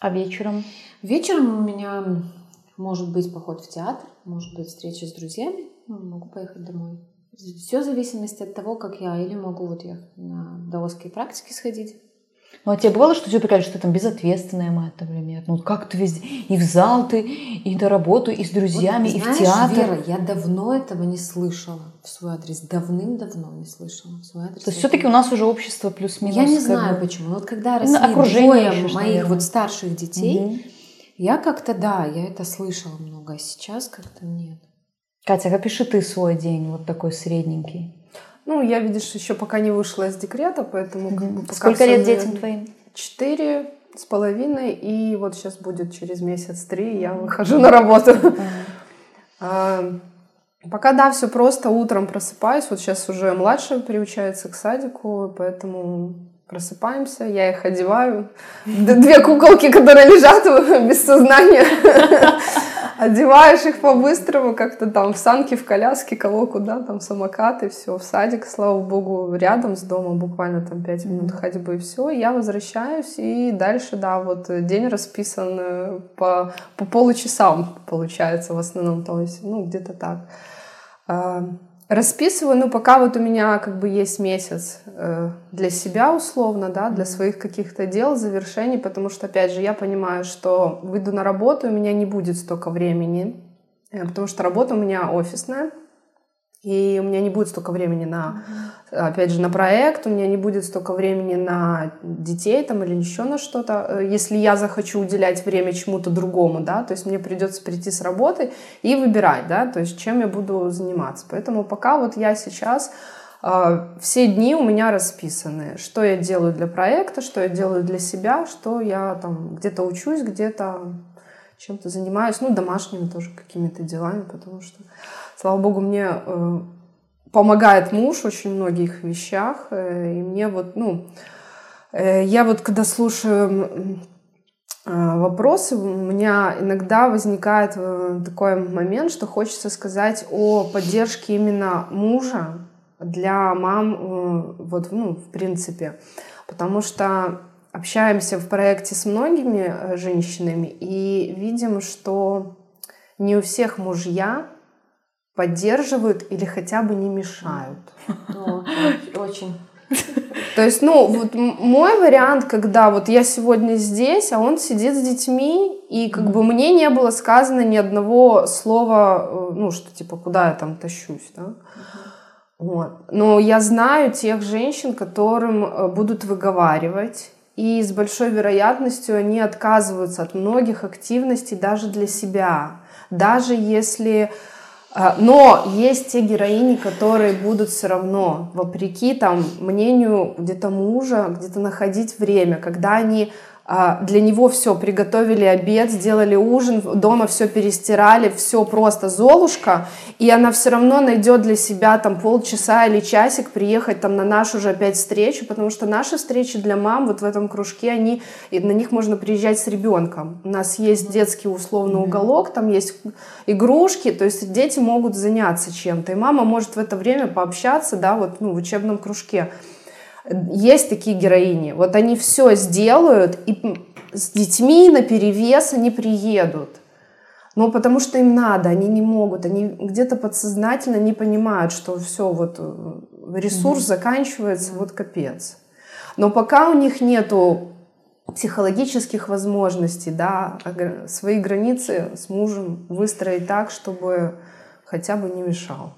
А вечером? Вечером у меня может быть поход в театр, может быть встреча с друзьями, ну, могу поехать домой. Все в зависимости от того, как я, или могу вот я на даосские практики сходить. Ну, а тебе бывало, что тебе сказали, что ты там безответственная мать, например? Ну, как ты везде, и в зал ты, и на работу, и с друзьями, вот, и знаешь, в театр. Вера, я давно этого не слышала в свой адрес. Давным-давно не слышала в свой адрес. То есть все-таки у нас уже общество плюс-минус. Я не знаю бы... почему. Вот когда росли ну, двое моих наверное. вот старших детей, угу. я как-то, да, я это слышала много, а сейчас как-то нет. Катя, опиши ты свой день, вот такой средненький. Ну, я, видишь, еще пока не вышла из декрета, поэтому... Как бы, пока Сколько лет детям твоим? Четыре с половиной, и вот сейчас будет через месяц три, я выхожу на работу. А, пока, да, все просто, утром просыпаюсь, вот сейчас уже младшая приучается к садику, поэтому просыпаемся, я их одеваю. Две куколки, которые лежат без сознания. Одеваешь их по-быстрому, как-то там в санки, в коляске, кого куда, там самокаты, все, в садик, слава богу, рядом с домом, буквально там 5 минут ходьбы, и все. Я возвращаюсь, и дальше, да, вот день расписан э, по, по получасам, получается, в основном, то есть, ну, где-то так. Расписываю, ну, пока вот у меня как бы есть месяц э, для себя условно, да, для своих каких-то дел, завершений, потому что, опять же, я понимаю, что выйду на работу, у меня не будет столько времени, э, потому что работа у меня офисная, и у меня не будет столько времени на, опять же, на проект, у меня не будет столько времени на детей там или еще на что-то, э, если я захочу уделять время чему-то другому, да, то есть мне придется прийти с работы и выбирать, да, то есть чем я буду заниматься. Поэтому пока вот я сейчас э, все дни у меня расписаны, что я делаю для проекта, что я делаю для себя, что я там где-то учусь, где-то чем-то занимаюсь, ну, домашними тоже какими-то делами, потому что Слава богу, мне э, помогает муж в очень многих вещах. Э, и мне вот, ну, э, я вот когда слушаю вопросы, у меня иногда возникает такой момент, что хочется сказать о поддержке именно мужа для мам, вот, ну, в принципе. Потому что общаемся в проекте с многими женщинами и видим, что не у всех мужья поддерживают или хотя бы не мешают. очень. То есть, ну, вот мой вариант, когда вот я сегодня здесь, а он сидит с детьми, и как бы мне не было сказано ни одного слова, э, ну, что типа, куда я там тащусь, да. Вот. Но я знаю тех женщин, которым э, будут выговаривать, и с большой вероятностью они отказываются от многих активностей даже для себя. Даже если но есть те героини, которые будут все равно, вопреки там мнению где-то мужа, где-то находить время, когда они а, для него все, приготовили обед, сделали ужин, дома все перестирали, все просто Золушка, и она все равно найдет для себя там полчаса или часик приехать там на нашу же опять встречу, потому что наши встречи для мам вот в этом кружке, они, и на них можно приезжать с ребенком. У нас есть детский условный уголок, там есть игрушки, то есть дети могут заняться чем-то, и мама может в это время пообщаться, да, вот ну, в учебном кружке. Есть такие героини. Вот они все сделают, и с детьми на перевес они приедут. Но потому что им надо, они не могут, они где-то подсознательно не понимают, что все, вот э, ресурс mm-hmm. заканчивается, вот капец. Но пока у них нету психологических возможностей, да, свои границы с мужем выстроить так, чтобы хотя бы не мешал.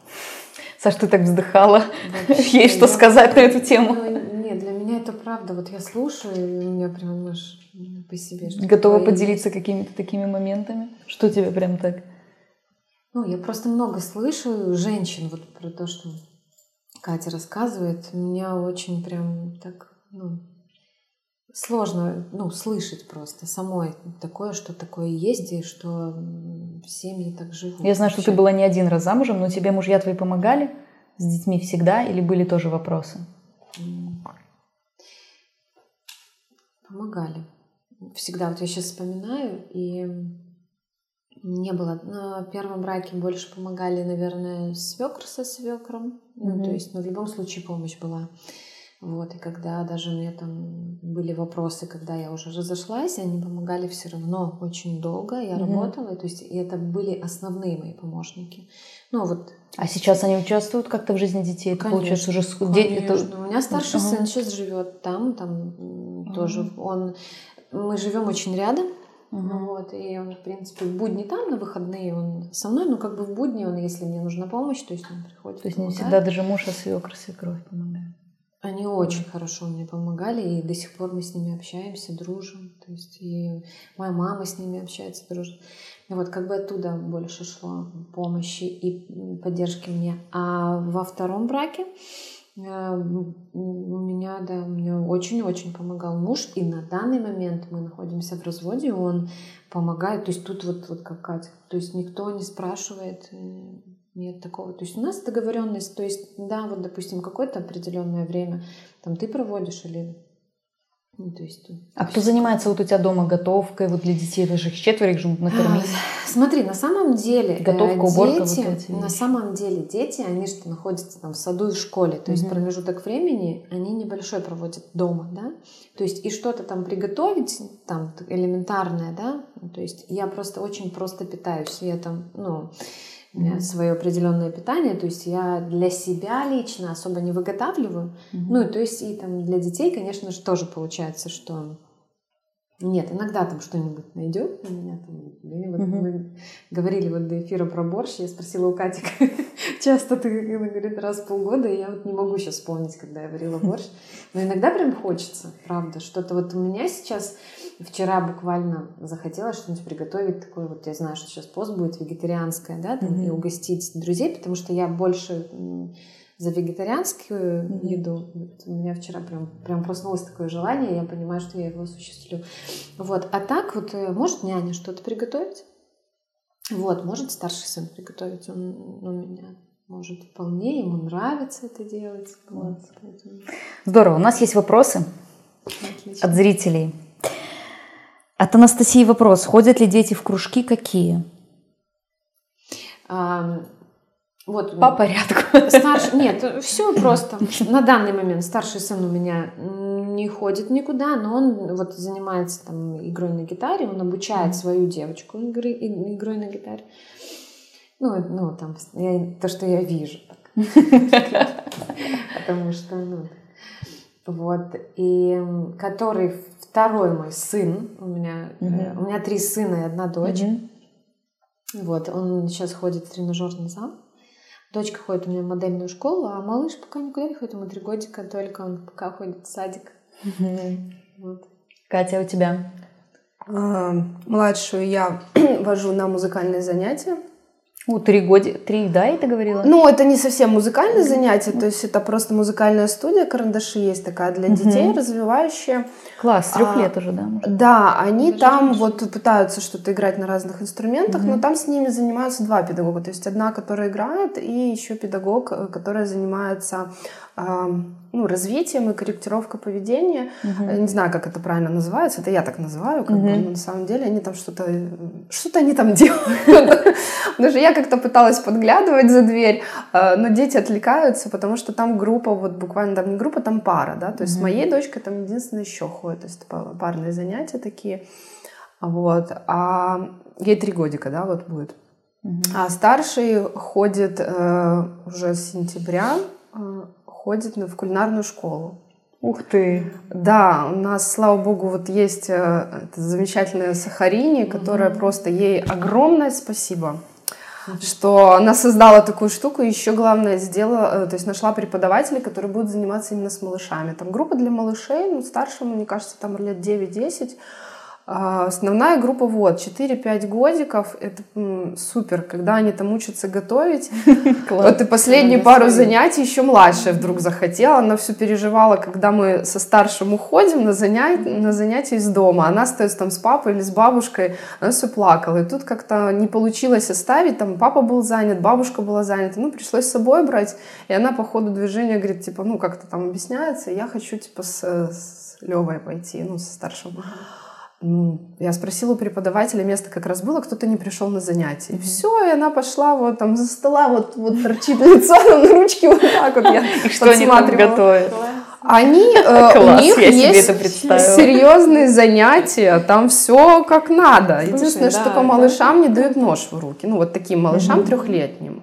Саш, ты так вздыхала. Вообще, Есть что сказать на эту тему? Ну, нет, для меня это правда, вот я слушаю, и у меня прям аж по себе. Готова такое поделиться какими-то такими моментами? Что тебе прям так? Ну, я просто много слышу женщин вот про то, что Катя рассказывает. Меня очень прям так, ну, сложно, ну, слышать просто самой такое, что такое есть, и что семьи так живут. Я знаю, что ты была не один раз замужем, но тебе мужья твои помогали с детьми всегда или были тоже вопросы? Помогали. Всегда. Вот я сейчас вспоминаю, и не было. На первом браке больше помогали, наверное, свекр со свекром. Ну, Мгм. то есть, ну, в любом случае помощь была. Вот, и когда даже у меня там были вопросы, когда я уже разошлась, они помогали все равно очень долго. Я Мгм. работала, то есть, и это были основные мои помощники. Ну, вот А сейчас они участвуют как-то в жизни детей? Это Конечно, получается уже дети. это-. У меня старший Ага. сын сейчас живет там, там Ага. тоже он. Мы живем очень рядом, Мгм. вот, и он, в принципе, в будни там, на выходные он со мной, но как бы в будни он, если мне нужна помощь, то есть он приходит. То есть не всегда даже муж, а свекр, свекровь помогает. Они очень хорошо мне помогали, и до сих пор мы с ними общаемся, дружим. То есть и моя мама с ними общается, дружит. И вот как бы оттуда больше шло помощи и поддержки мне. А во втором браке э, у меня, да, мне очень-очень помогал муж. И на данный момент мы находимся в разводе, он помогает. То есть тут вот, вот как Катя. То есть никто не спрашивает, э, нет такого. То есть у нас договоренность, то есть, да, вот, допустим, какое-то определенное время там ты проводишь или... Ну, то есть... А кто занимается вот у тебя дома готовкой вот для детей? Даже их четверо, нужно накормить. А, Смотри, на самом деле э, Готовка, уборка, дети, вот эти на самом деле дети, они что находятся там в саду и в школе, то есть Мгм. промежуток времени они небольшой проводят дома, да, то есть и что-то там приготовить, там элементарное, да, то есть я просто очень просто питаюсь, я там, ну. Свое определенное питание, то есть я для себя лично особо не выготавливаю, Мгм. ну, и то есть и там для детей, конечно же, тоже получается, что нет, иногда там что-нибудь найдет у меня там. или вот Мгм. Мы говорили вот до эфира про борщ, я спросила у Кати, часто ты, она говорит, раз в полгода, и я вот не могу сейчас вспомнить, когда я варила борщ. Но иногда прям хочется, правда, что-то вот у меня сейчас вчера буквально захотелось что-нибудь приготовить такое, вот я знаю, что сейчас пост будет вегетарианское, да, там, и Мгм. угостить друзей, потому что я больше за вегетарианскую Мгм. еду. Вот у меня вчера прям, прям проснулось такое желание, и я понимаю, что я его осуществлю. Вот. А так вот э, может няня что-то приготовить. Вот, может старший сын приготовить. Он у меня может вполне, ему нравится это делать. Вот, поэтому Здорово. У нас есть вопросы отлично. от зрителей. От Анастасии вопрос. Ходят ли дети в кружки? Какие? А, вот По порядку. Старший, нет, все просто. На данный момент старший сын у меня не ходит никуда, но он вот занимается там игрой на гитаре, он обучает свою девочку игры, игрой на гитаре. Ну, ну там я- то, что я вижу. Потому что, ну, вот. И который второй мой сын, у меня, Мгм. у меня три сына и одна дочь. Мгм. Вот, он сейчас ходит в тренажерный зал. Дочка ходит у меня в модельную школу, а малыш пока никуда не ходит, ему три годика, только он пока ходит в садик. Мгм. Вот. Катя, у тебя? А, Младшую я вожу на музыкальные занятия. У, три года. Три, да, и ты говорила? Ну, это не совсем музыкальные занятия, то есть это просто музыкальная студия «Карандаши» есть такая для детей, развивающая. Класс, с трех а, лет уже, да? может? Да, они Даже там раньше. вот пытаются что-то играть на разных инструментах, Мгм. но там с ними занимаются два педагога. То есть одна, которая играет, и еще педагог, э, которая занимается ну, развитием и корректировкой поведения. Я не знаю, как это правильно называется, это я так называю, как бы, Мгм. но на самом деле они там что-то, что-то они там делают. Даже я как-то пыталась подглядывать за дверь, э, но дети отвлекаются, потому что там группа, вот буквально там не группа, там пара, да, то есть с моей дочкой там единственное еще ходит, то есть парные занятия такие, вот, а ей три годика, да, вот будет. А старший ходит э, уже с сентября, э, ходит в кулинарную школу. Ух ты. Да, у нас, слава богу, вот есть э, замечательная Сахарини, которая Мгм. просто ей огромное спасибо. что она создала такую штуку, и еще главное сделала, э, то есть нашла преподавателей, которые будут заниматься именно с малышами. Там группа для малышей, ну, старшему, мне кажется, там лет 9-10, а, основная группа вот 4-5 годиков, это м, супер, когда они там учатся готовить. Вот и последние пару занятий еще младшая вдруг захотела, она все переживала, когда мы со старшим уходим на, занятия, на занятия из дома, она остается там с папой или с бабушкой, она все плакала. И тут как-то не получилось оставить, там папа был занят, бабушка была занята, ну пришлось с собой брать, и она по ходу движения говорит, типа, ну как-то там объясняется, я хочу типа с, с Левой пойти, ну со старшим. Ну, я спросила у преподавателя, место как раз было, кто-то не пришел на занятия. И все, и она пошла вот там за стола, вот, вот торчит лицо на ручке вот так вот. Я И что они там готовят? Они, э, Класс, у них есть серьезные занятия, там все как надо. Слушай, Единственное, что да, только да. малышам не дают нож в руки. Ну, вот таким малышам трехлетним.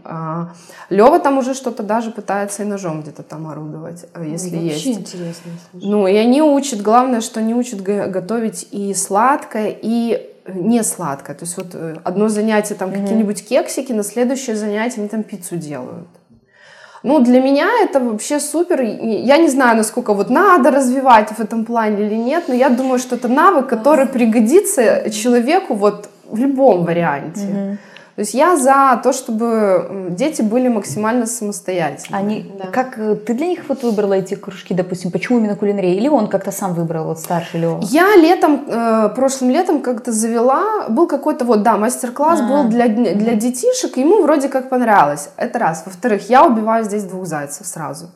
Лева там уже что-то даже пытается и ножом где-то там орудовать, э, если Вообще есть. интересно. слушай. Ну, и они учат, главное, что они учат го- готовить и сладкое, и не сладкое. То есть вот э, одно занятие там какие-нибудь кексики, на следующее занятие они там пиццу делают. Ну, для меня это вообще супер. Я не знаю, насколько вот надо развивать в этом плане или нет, но я думаю, что это навык, который пригодится человеку вот в любом варианте. То есть я за то, чтобы дети были максимально самостоятельны. Они, Да. как э, ты для них вот выбрала эти кружки, допустим, почему именно кулинария? Или он как-то сам выбрал, вот старший Лева? Я летом, э, прошлым летом как-то завела, был какой-то вот, да, мастер-класс А. был для, для детишек, ему вроде как понравилось. Это раз. Во-вторых, я убиваю здесь двух зайцев сразу.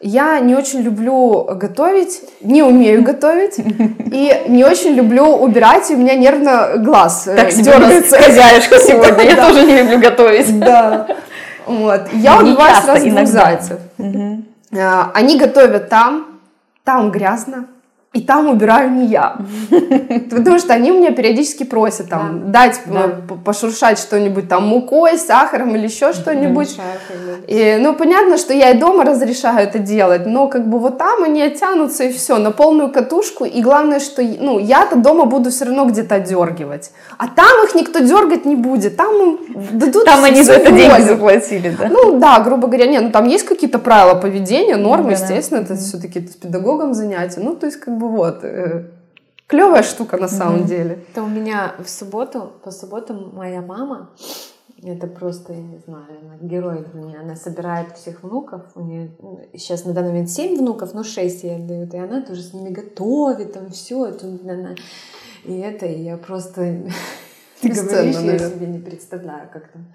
Я не очень люблю готовить, не умею готовить, и не очень люблю убирать, и у меня нервно глаз э, Так дергается. хозяюшка сегодня. Я тоже не люблю готовить. Да. Вот. Я убиваю сразу двух зайцев. А, Они готовят там, там грязно, и там убираю не я. Потому что они меня периодически просят там дать Да. э, п- пошуршать что-нибудь там мукой, сахаром или еще что-нибудь. И, ну, понятно, что я и дома разрешаю это делать, но как бы вот там они оттянутся и все, на полную катушку. И главное, что ну, я-то дома буду все равно где-то отдергивать. А там их никто дергать не будет. Там им дадут Там они за это деньги заплатили, да? Ну да, грубо говоря, нет, ну там есть какие-то правила поведения, нормы, да, да. естественно, это все-таки с педагогом занятия. Ну, то есть, как бы вот, клевая штука на самом деле. Это у меня в субботу, по субботам моя мама, это просто, я не знаю, она герой для меня. Она собирает всех внуков. У нее сейчас на данный момент 7 внуков, но 6 ей отдают. И она тоже с ними готовит, там все. Это, она- и это, и я просто... Ты говоришь, я себе не представляю, как там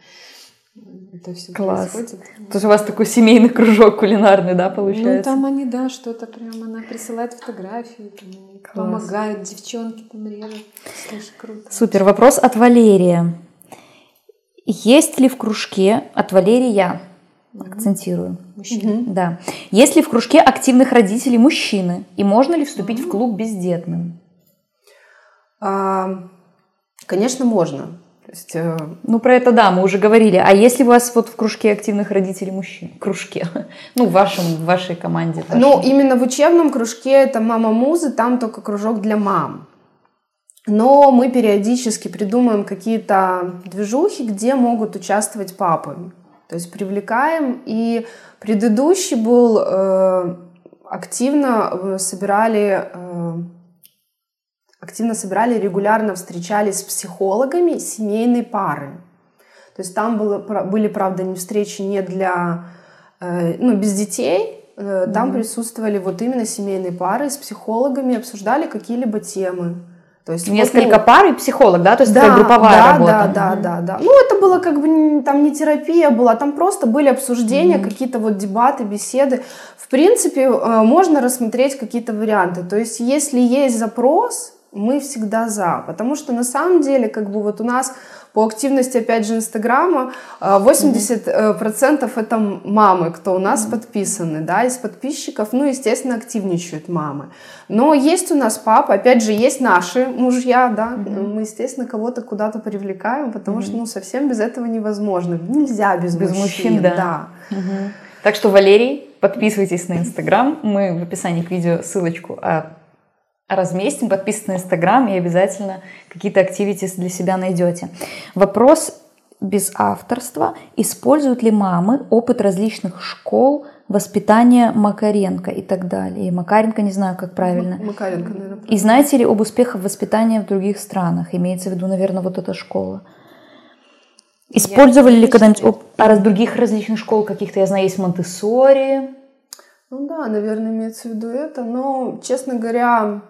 это все Класс. происходит. То есть у вас такой семейный кружок кулинарный, да, Ну, получается? там они, да, что-то прям, она присылает фотографии, там, помогают, девчонки там режут. Слушай, круто. Супер. Вопрос от Валерия. Есть ли в кружке от Валерия? Акцентирую. Мужчина. Да. Есть ли в кружке активных родителей мужчины? И можно ли вступить в клуб бездетным? А, Конечно, можно. Есть, э, Ну, про это да, мы уже говорили. А если у вас вот в кружке активных родителей мужчин? Кружке. Ну, в, вашем, в вашей команде. в Ну, вашей. именно в учебном кружке это мама музы, там только кружок для мам. Но мы периодически придумаем какие-то движухи, где могут участвовать папы. То есть привлекаем. И предыдущий был э, активно э, собирали э, активно собирали, регулярно встречались с психологами семейной пары. То есть там было, были, правда, не встречи не для, э, ну, без детей, Э, Там присутствовали вот именно семейные пары с психологами, обсуждали какие-либо темы. То есть вот, Несколько ну, пар и психолог, да? То есть такая групповая да, работа. Да, да, Мгм. да, да. Ну, это было как бы там не терапия была, там просто были обсуждения, какие-то вот дебаты, беседы. В принципе, э, можно рассмотреть какие-то варианты. То есть, если есть запрос, мы всегда за. Потому что на самом деле, как бы вот у нас по активности, опять же, Инстаграма, э, 80% это мамы, кто у нас подписаны, да, из подписчиков, ну, естественно, активничают мамы. Но есть у нас папа, опять же, есть наши мужья, да, мы, естественно, кого-то куда-то привлекаем, потому что, ну, совсем без этого невозможно. Нельзя без, Без мужчин, да. Мгм. Так что, Валерий, подписывайтесь на Инстаграм. Мы в описании к видео ссылочку разместим. Подписывайтесь на Инстаграм и обязательно какие-то активитис для себя найдете. Вопрос без авторства. Используют ли мамы опыт различных школ воспитания Макаренко и так далее? И Макаренко, не знаю, как правильно. Макаренко, наверное. И знаете ли об успехах воспитания в других странах? Имеется в виду, наверное, вот эта школа. Использовали ли когда-нибудь оп- а раз других различных школ каких-то? Я знаю, есть Монтессори. Ну да, наверное, имеется в виду это. Но, честно говоря,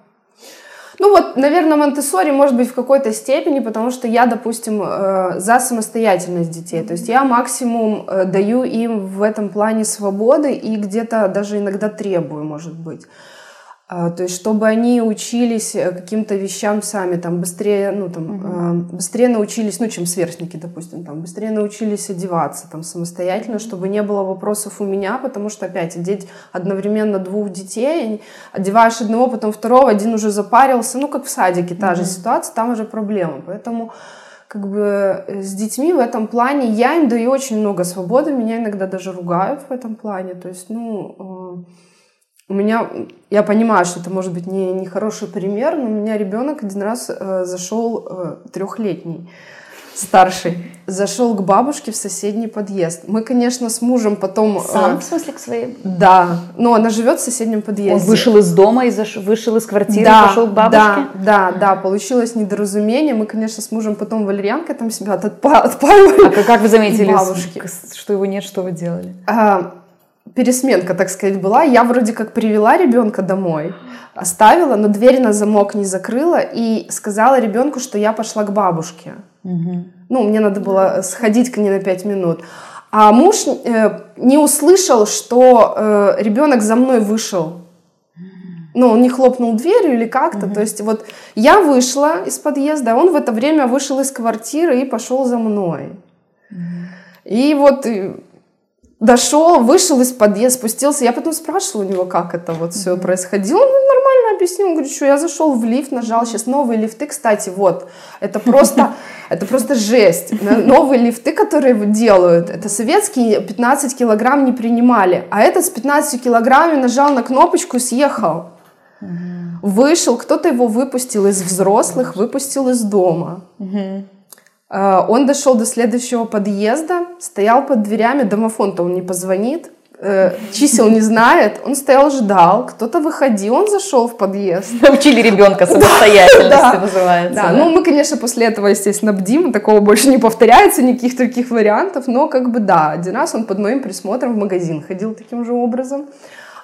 ну вот, наверное, Монтессори может быть в какой-то степени, потому что я, допустим, э, за самостоятельность детей. То есть я максимум э, даю им в этом плане свободы и где-то даже иногда требую, может быть. А, То есть, чтобы они учились э, каким-то вещам сами, там, быстрее, ну, там, э, быстрее научились, ну, чем сверстники, допустим, там, быстрее научились одеваться, там, самостоятельно, чтобы не было вопросов у меня, потому что, опять, одеть одновременно двух детей, одеваешь одного, потом второго, один уже запарился, ну, как в садике, та же ситуация, там уже проблема, поэтому как бы э, с детьми в этом плане я им даю очень много свободы, меня иногда даже ругают в этом плане, то есть, ну, э, у меня, я понимаю, что это может быть не, не хороший пример, но у меня ребенок один раз э, зашел э, трехлетний, старший, зашел к бабушке в соседний подъезд. Мы, конечно, с мужем потом... э, Сам, в смысле, к своей... да, но она живет в соседнем подъезде. Он вышел из дома и заш... вышел из квартиры да, и пошел к бабушке? Да, да, да, получилось недоразумение. Мы, конечно, с мужем потом валерьянкой там себя отпа- отпаивали. А как, вы заметили, Бабушки. что его нет, что вы делали? А, пересменка, так сказать, была. Я вроде как привела ребенка домой, оставила, но дверь на замок не закрыла и сказала ребенку, что я пошла к бабушке. Ну, мне надо было сходить к ней на пять минут. А муж э, не услышал, что э, ребенок за мной вышел. Ну, он не хлопнул дверью или как-то. То есть вот я вышла из подъезда, он в это время вышел из квартиры и пошел за мной. И вот э, дошел, вышел из подъезда, спустился. Я потом спрашивала у него, как это вот все происходило. Он нормально объяснил. Он говорит, что я зашел в лифт, нажал. Сейчас новые лифты, кстати, вот. Это просто, это просто жесть. Новые лифты, которые делают, это советские 15 килограмм не принимали. А этот с 15 килограммами нажал на кнопочку съехал. Вышел, кто-то его выпустил из взрослых, выпустил из дома. А, Он дошел до следующего подъезда, стоял под дверями, домофон-то он не позвонит, э, чисел не знает, он стоял, ждал, кто-то выходил, он зашел в подъезд. Научили ребенка самостоятельности, Да. называется. Да, ну мы, конечно, после этого, естественно, бдим, такого больше не повторяется, никаких таких вариантов, но как бы да, один раз он под моим присмотром в магазин ходил таким же образом.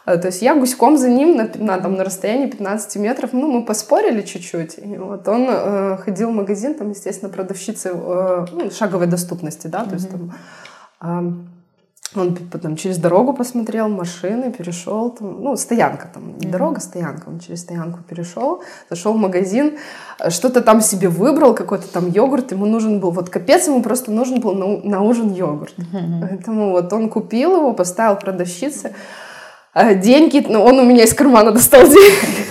Э, То есть я гуськом за ним на, на, там, на расстоянии 15 метров, ну, мы поспорили чуть-чуть. И вот он э, ходил в магазин, там, естественно, продавщицы э, ну, шаговой доступности, да, то есть там... а, он потом через дорогу посмотрел, машины, перешел, там, ну, стоянка там, не дорога, стоянка, он через стоянку перешел, зашел в магазин, э, что-то там себе выбрал, какой-то там йогурт, ему нужен был, вот капец, ему просто нужен был на, на ужин йогурт. Поэтому вот он купил его, поставил продавщице, э, деньги, ну, он у меня из кармана достал деньги.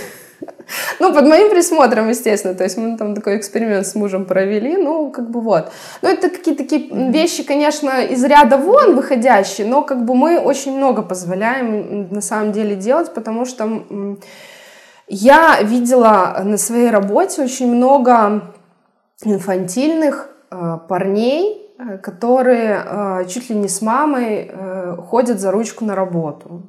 Ну, под моим присмотром, естественно. То есть мы там такой эксперимент с мужем провели. Ну, как бы вот. Ну, это какие-то такие вещи, конечно, из ряда вон выходящие, но как бы мы очень много позволяем на самом деле делать, потому что я видела на своей работе очень много инфантильных э, парней, э, которые э, чуть ли не с мамой э, ходят за ручку на работу.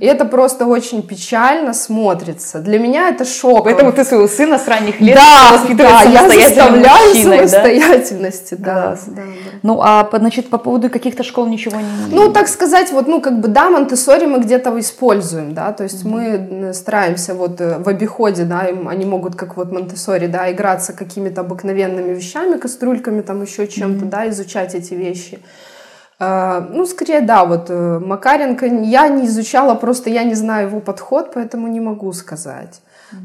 И это просто очень печально смотрится. Для меня это шок. Поэтому ты своего сына с ранних лет да, воспитываешь да, я заставляю мужчиной, да? самостоятельности, да, Класс. да, да. Ну, а по- значит, по поводу каких-то школ ничего не... Ну, так сказать, вот, ну, как бы, да, Монтессори мы где-то используем, да, то есть мы э, стараемся вот э, в обиходе, да, им, они могут, как вот Монтессори, да, играться какими-то обыкновенными вещами, кастрюльками, там, еще чем-то, да, изучать эти вещи. А, Ну, скорее, да, вот э, Макаренко я не изучала, просто я не знаю его подход, поэтому не могу сказать.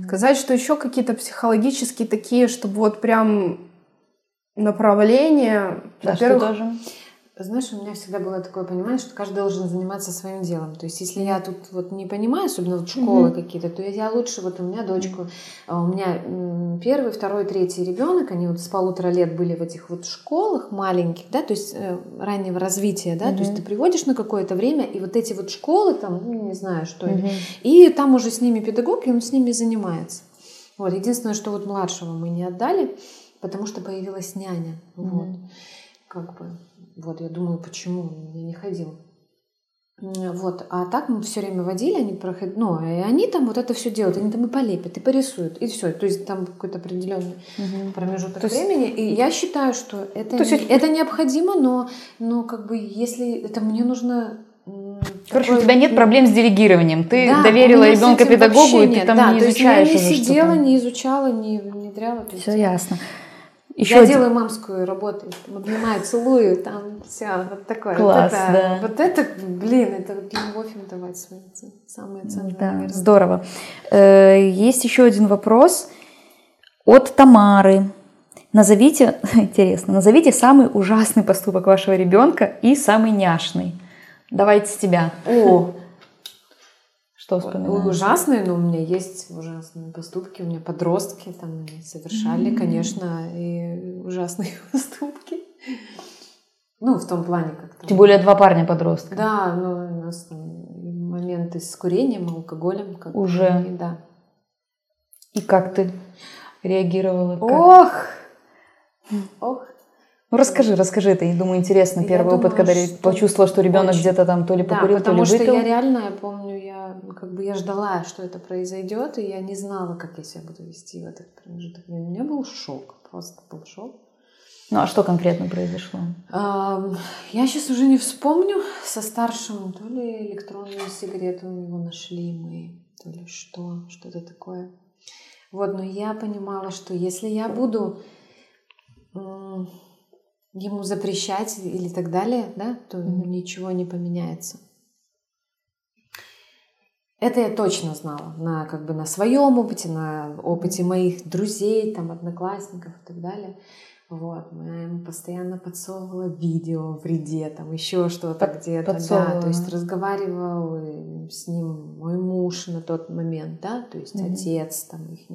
Сказать, что еще какие-то психологические такие, чтобы вот прям направления. Да, что тоже? Знаешь, у меня всегда было такое понимание, что каждый должен заниматься своим делом. То есть, если я тут вот не понимаю, особенно вот школы какие-то, то я лучше, вот у меня дочку, а у меня первый, второй, третий ребенок, они вот с полутора лет были в этих вот школах маленьких, да, то есть э, раннего развития, да, то есть ты приводишь на какое-то время, и вот эти вот школы там, ну, не знаю, что это, и там уже с ними педагог, и он с ними занимается. Вот, единственное, что вот младшего мы не отдали, потому что появилась няня. Вот. Как бы, вот я думаю, почему он не ходил. Вот, а так мы все время водили, они проходили, ну, и они там вот это все делают, они там и полепят, и порисуют, и все. То есть там какой-то определенный угу. промежуток То времени. Есть... И я считаю, что это, То есть... это необходимо, но, но как бы если это мне нужно Короче, такой... у тебя нет проблем с делегированием. Ты да, доверила ребенка педагогу, и ты там да, не изучаешь. Я не сидела, не изучала, не внедряла. Все ясно. Еще я один... делаю мамскую работу, обнимаю, целую, там все, вот такое. Класс, вот это, да. Вот это, блин, это любовь им давать свои самые ценные. Да, наверное. здорово. Э, есть еще один вопрос от Тамары. Назовите, интересно, назовите самый ужасный поступок вашего ребенка и самый няшный. Давайте с тебя. О, что вспоминаешь? Ужасные, но у меня есть ужасные поступки. У меня подростки там совершали, mm-hmm. конечно, и ужасные поступки. Ну, в том плане как-то. Тем более два парня подростка. Да, ну, у нас там моменты с курением, алкоголем. Как Уже? И, да. И как ты реагировала? Как? Ох! Ох! Ну расскажи, расскажи, это, я думаю, интересно. Первый я опыт, думаю, когда что... почувствовала, что ребенок где-то там то ли покурил, да, то ли выпил. потому что я реально, я помню, я как бы я ждала, что это произойдет, и я не знала, как я себя буду вести в этот промежуток времени. У меня был шок, просто был шок. Ну а что конкретно произошло? Я сейчас уже не вспомню. Со старшим то ли электронные сигареты у него нашли мы, то ли что, что-то такое. Вот, но я понимала, что если я буду ему запрещать или так далее, да, то mm-hmm. ничего не поменяется. Это я точно знала на как бы на своем опыте, на опыте моих друзей, там одноклассников и так далее. Вот, я ему постоянно подсовывала видео в вреде, там еще что-то Под, где-то, да, то есть разговаривал с ним мой муж на тот момент, да, то есть mm-hmm. отец там их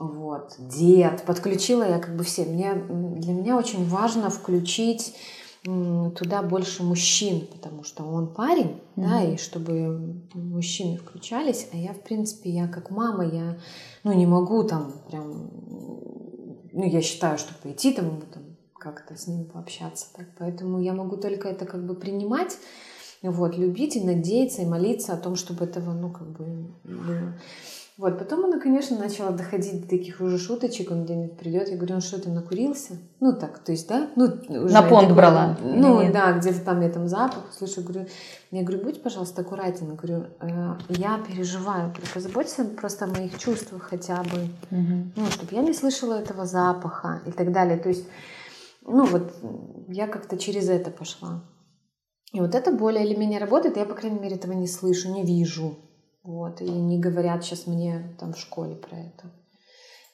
вот, дед, подключила я как бы все. Мне, для меня очень важно включить туда больше мужчин, потому что он парень, mm-hmm. да, и чтобы мужчины включались, а я, в принципе, я как мама, я, ну, не могу там прям, ну, я считаю, что пойти там, там как-то с ним пообщаться, так, поэтому я могу только это как бы принимать, вот, любить и надеяться, и молиться о том, чтобы этого, ну, как бы было. Вот, потом она, конечно, начала доходить до таких уже шуточек, он где-нибудь придет, я говорю, ну что, ты накурился? Ну так, то есть, да? Ну, уже На понт такой, брала? Ну, Нет. да, где-то там я там запах, слышу, говорю, я говорю, будь, пожалуйста, аккуратен, говорю, э, я переживаю, говорю, позаботься просто о моих чувствах хотя бы, угу. ну, чтобы я не слышала этого запаха и так далее, то есть, ну, вот, я как-то через это пошла. И вот это более или менее работает, я, по крайней мере, этого не слышу, не вижу. Вот, и не говорят сейчас мне там в школе про это.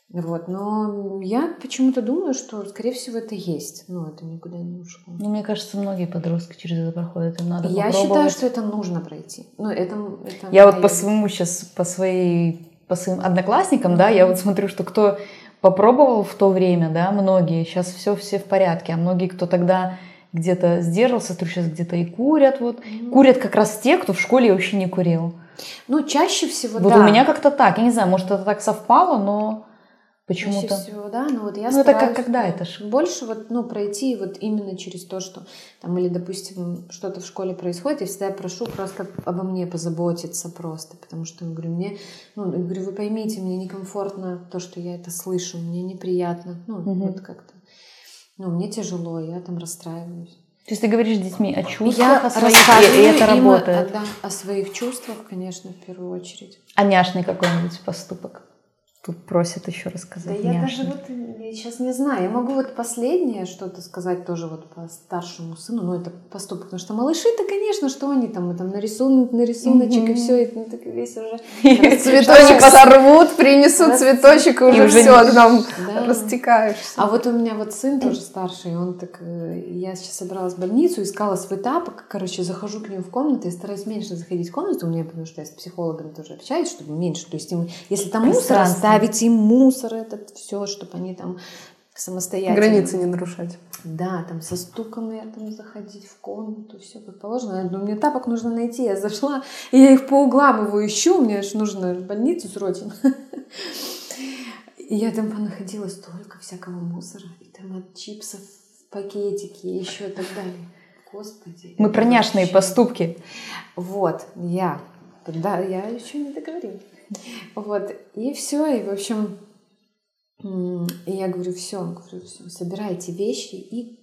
Вот, но я почему-то думаю, что, скорее всего, это есть. Ну, это никуда не ушло. Ну, мне кажется, многие подростки через это проходят. Им надо я считаю, что это нужно пройти. Ну, это, это я вот по своему сейчас, по своей, по своим одноклассникам, mm-hmm. да, я вот смотрю, что кто попробовал в то время, да, многие, сейчас все, все в порядке, а многие, кто тогда где-то сдерживался, то сейчас где-то и курят, вот. Mm-hmm. Курят как раз те, кто в школе вообще не курил. Ну, чаще всего, вот да. у меня как-то так, я не знаю, может, это так совпало, но почему-то... Чаще всего, да, но вот я Ну, это как когда это ж? Больше вот, ну, пройти вот именно через то, что там, или, допустим, что-то в школе происходит, я всегда прошу просто обо мне позаботиться просто, потому что, я говорю, мне, ну, я говорю, вы поймите, мне некомфортно то, что я это слышу, мне неприятно, ну, угу. вот как-то, ну, мне тяжело, я там расстраиваюсь. То есть ты говоришь с детьми о чувствах, я о своих, и, это работает? О, да, о своих чувствах, конечно, в первую очередь. А няшный какой-нибудь поступок? Тут просят еще рассказать. Да я даже вот я сейчас не знаю. Я могу вот последнее что-то сказать тоже вот по старшему сыну. Ну, это поступок. Потому что малыши-то, конечно, что они там, мы там нарисуют на рисуночек, и все, и ну, так весь уже... Цветочек сорвут, принесут цветочек, и уже все, там растекаешься. А вот у меня вот сын тоже старший, он так... Э, я сейчас собралась в больницу, искала свой тапок, короче, захожу к нему в комнату, я стараюсь меньше заходить в комнату у меня, потому что я с психологом тоже общаюсь, чтобы меньше. То есть, если там мусор оставить им мусор этот, все, чтобы они там самостоятельно. Границы не нарушать. Да, там со стуком я там заходить в комнату, все как положено. Я думаю, мне тапок нужно найти. Я зашла, и я их по углам его ищу, мне же нужно в больницу срочно. И я там понаходила столько всякого мусора. И там от чипсов пакетики и еще и так далее. Господи. Мы про няшные поступки. Вот, я. Да, я еще не договорила. Вот, и все, и в общем, и я говорю, все, говорю, все, собирайте вещи и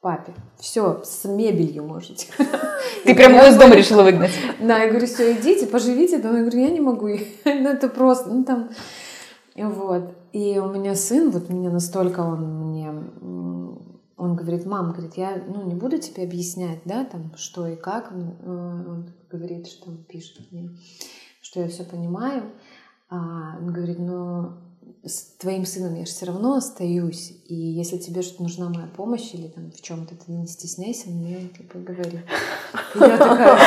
папе. Все, с мебелью можете. Ты прямо его из дома решила выгнать? Да, я говорю, все, идите, поживите. Да, я говорю, я не могу. Ну, это просто, ну, там... Вот. И у меня сын, вот мне настолько он мне... Он говорит, мам, говорит, я ну, не буду тебе объяснять, да, там, что и как. Он говорит, что он пишет мне, что я все понимаю. А, он говорит, но с твоим сыном я же все равно остаюсь, и если тебе что-то нужна моя помощь или там в чем-то, ты не стесняйся, мне типа говори. Я такая...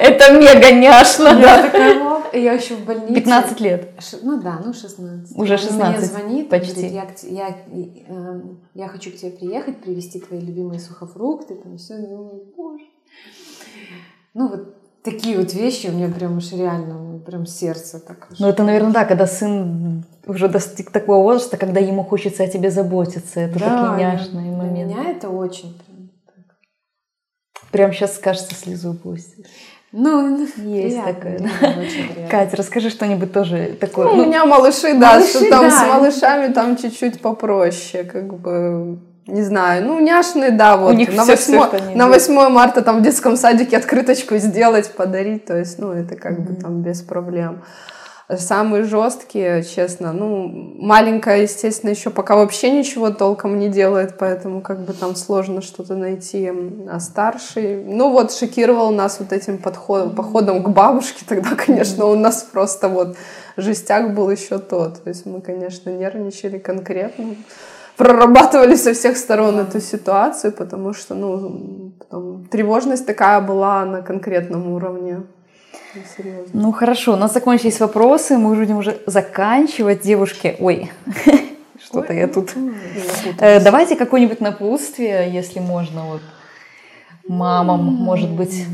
Это мега няшно. Я такая, я еще в больнице. 15 лет. Ну да, ну 16. Уже 16. Он мне звонит, почти. я, я, э, я хочу к тебе приехать, привезти твои любимые сухофрукты, там все, ну, боже. Ну вот такие вот вещи у меня прям уж реально, прям сердце так. Ну это, наверное, да, когда сын уже достиг такого возраста, когда ему хочется о тебе заботиться. Это да, такие няшные моменты. Для меня это очень прям так. Прям сейчас, кажется, слезу пустить. Ну, есть приятно, такое. Да. Катя, расскажи что-нибудь тоже такое. Ну, ну, у меня малыши, да, малыши, что там да. с малышами там чуть-чуть попроще, как бы не знаю, ну, няшные, да, вот. У них на, все, 8, все, на 8 марта там в детском садике открыточку сделать, подарить, то есть, ну, это как mm-hmm. бы там без проблем. Самые жесткие, честно, ну, маленькая, естественно, еще пока вообще ничего толком не делает, поэтому как бы там сложно что-то найти. А старший, ну вот, шокировал нас вот этим подходом, походом к бабушке, тогда, конечно, у нас просто вот жестяк был еще тот. То есть мы, конечно, нервничали конкретно прорабатывали со всех сторон эту ситуацию, потому что, ну, потом, тревожность такая была на конкретном уровне. Ну, серьезно. Ну хорошо, у нас закончились вопросы, мы уже будем уже заканчивать, девушки. Ой, что-то я тут. Э, давайте какое-нибудь напутствие, если можно, вот мамам, может быть.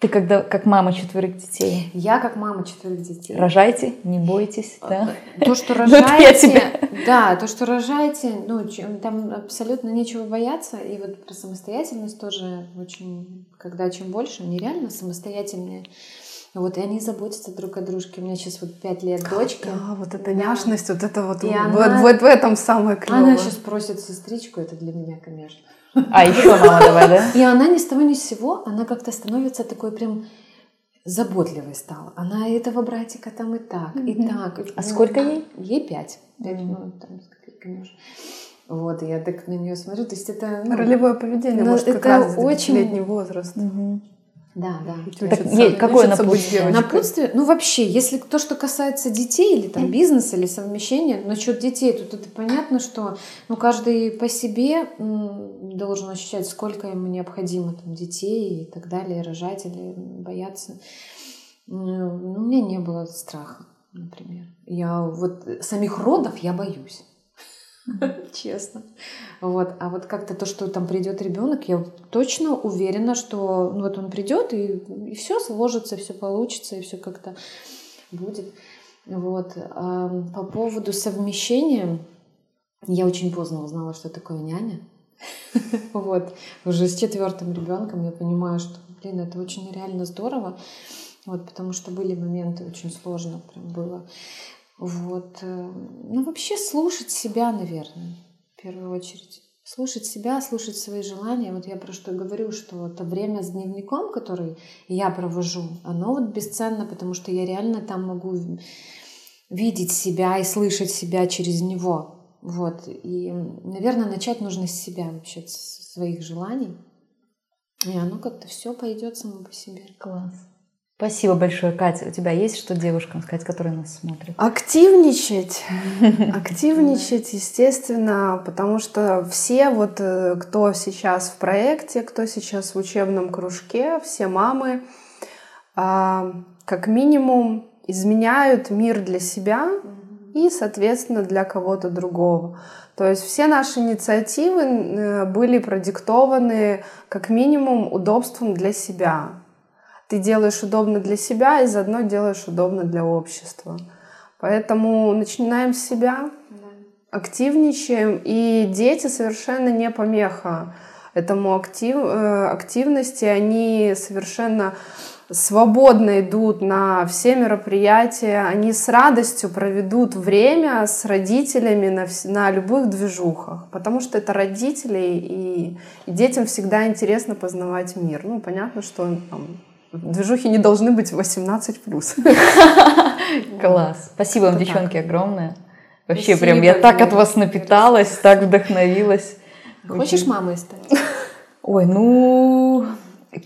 Ты когда как мама четверых детей? Я как мама четверых детей. Рожайте, не бойтесь, да? То, что рожаете, да, то, что рожаете, ну, там абсолютно нечего бояться. И вот про самостоятельность тоже очень, когда чем больше, они реально самостоятельные. Вот, и они заботятся друг о дружке. У меня сейчас вот пять лет дочки. Да, вот эта няшность, вот это вот, вот, она, вот в этом самое клевое. Она сейчас просит сестричку, это для меня, конечно. А еще мама давай, да? И она ни с того ни с сего, она как-то становится такой прям заботливой стала. Она этого братика там и так, и так. А ну, сколько ей? Ей пять. Пять, ну, там, с копейками уже. Вот, я так на нее смотрю. То есть это... Ну, Ролевое поведение, ну, может, как это раз очень... летний возраст. Угу. Да, да. Так, ей, какое напутствие? Напутствие? Ну, вообще, если то, что касается детей или там бизнеса или совмещения, насчет детей, тут это понятно, что ну, каждый по себе должен ощущать, сколько ему необходимо там, детей и так далее, рожать или бояться. Ну, у меня не было страха, например. Я вот самих родов я боюсь. Честно. Вот. А вот как-то то, что там придет ребенок, я точно уверена, что ну, вот он придет, и, и все сложится, все получится, и все как-то будет. Вот. А по поводу совмещения, я очень поздно узнала, что такое няня. Вот. Уже с четвертым ребенком я понимаю, что, блин, это очень реально здорово. Вот, потому что были моменты очень сложно прям было. Вот. Э, ну, вообще слушать себя, наверное, в первую очередь. Слушать себя, слушать свои желания. Вот я про что говорю, что это время с дневником, который я провожу, оно вот бесценно, потому что я реально там могу видеть себя и слышать себя через него. Вот. И, наверное, начать нужно с себя вообще, с своих желаний. И оно как-то все пойдет само по себе. Класс. Спасибо большое, Катя. У тебя есть что девушкам сказать, которые нас смотрят? Активничать. Активничать, естественно, потому что все, вот э, кто сейчас в проекте, кто сейчас в учебном кружке, все мамы, а, как минимум, изменяют мир для себя и, соответственно, для кого-то другого. То есть все наши инициативы э, были продиктованы как минимум удобством для себя ты делаешь удобно для себя и заодно делаешь удобно для общества. Поэтому начинаем с себя, активничаем, и дети совершенно не помеха этому актив, э, активности, они совершенно свободно идут на все мероприятия, они с радостью проведут время с родителями на, на любых движухах, потому что это родители, и, и детям всегда интересно познавать мир. Ну, понятно, что там, движухи не должны быть 18+. Класс. Спасибо вам, девчонки, огромное. Вообще, прям я так от вас напиталась, так вдохновилась. Хочешь мамой стать? Ой, ну,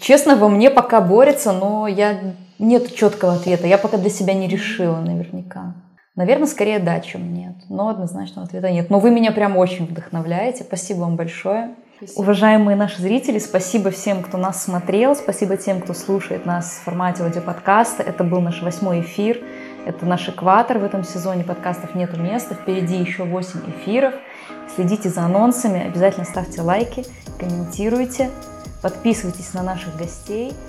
честно, во мне пока борется, но я нет четкого ответа. Я пока для себя не решила наверняка. Наверное, скорее да, чем нет. Но однозначного ответа нет. Но вы меня прям очень вдохновляете. Спасибо вам большое. Спасибо. Уважаемые наши зрители, спасибо всем, кто нас смотрел. Спасибо тем, кто слушает нас в формате аудиоподкаста. Это был наш восьмой эфир. Это наш экватор в этом сезоне подкастов «Нету места». Впереди еще 8 эфиров. Следите за анонсами, обязательно ставьте лайки, комментируйте, подписывайтесь на наших гостей –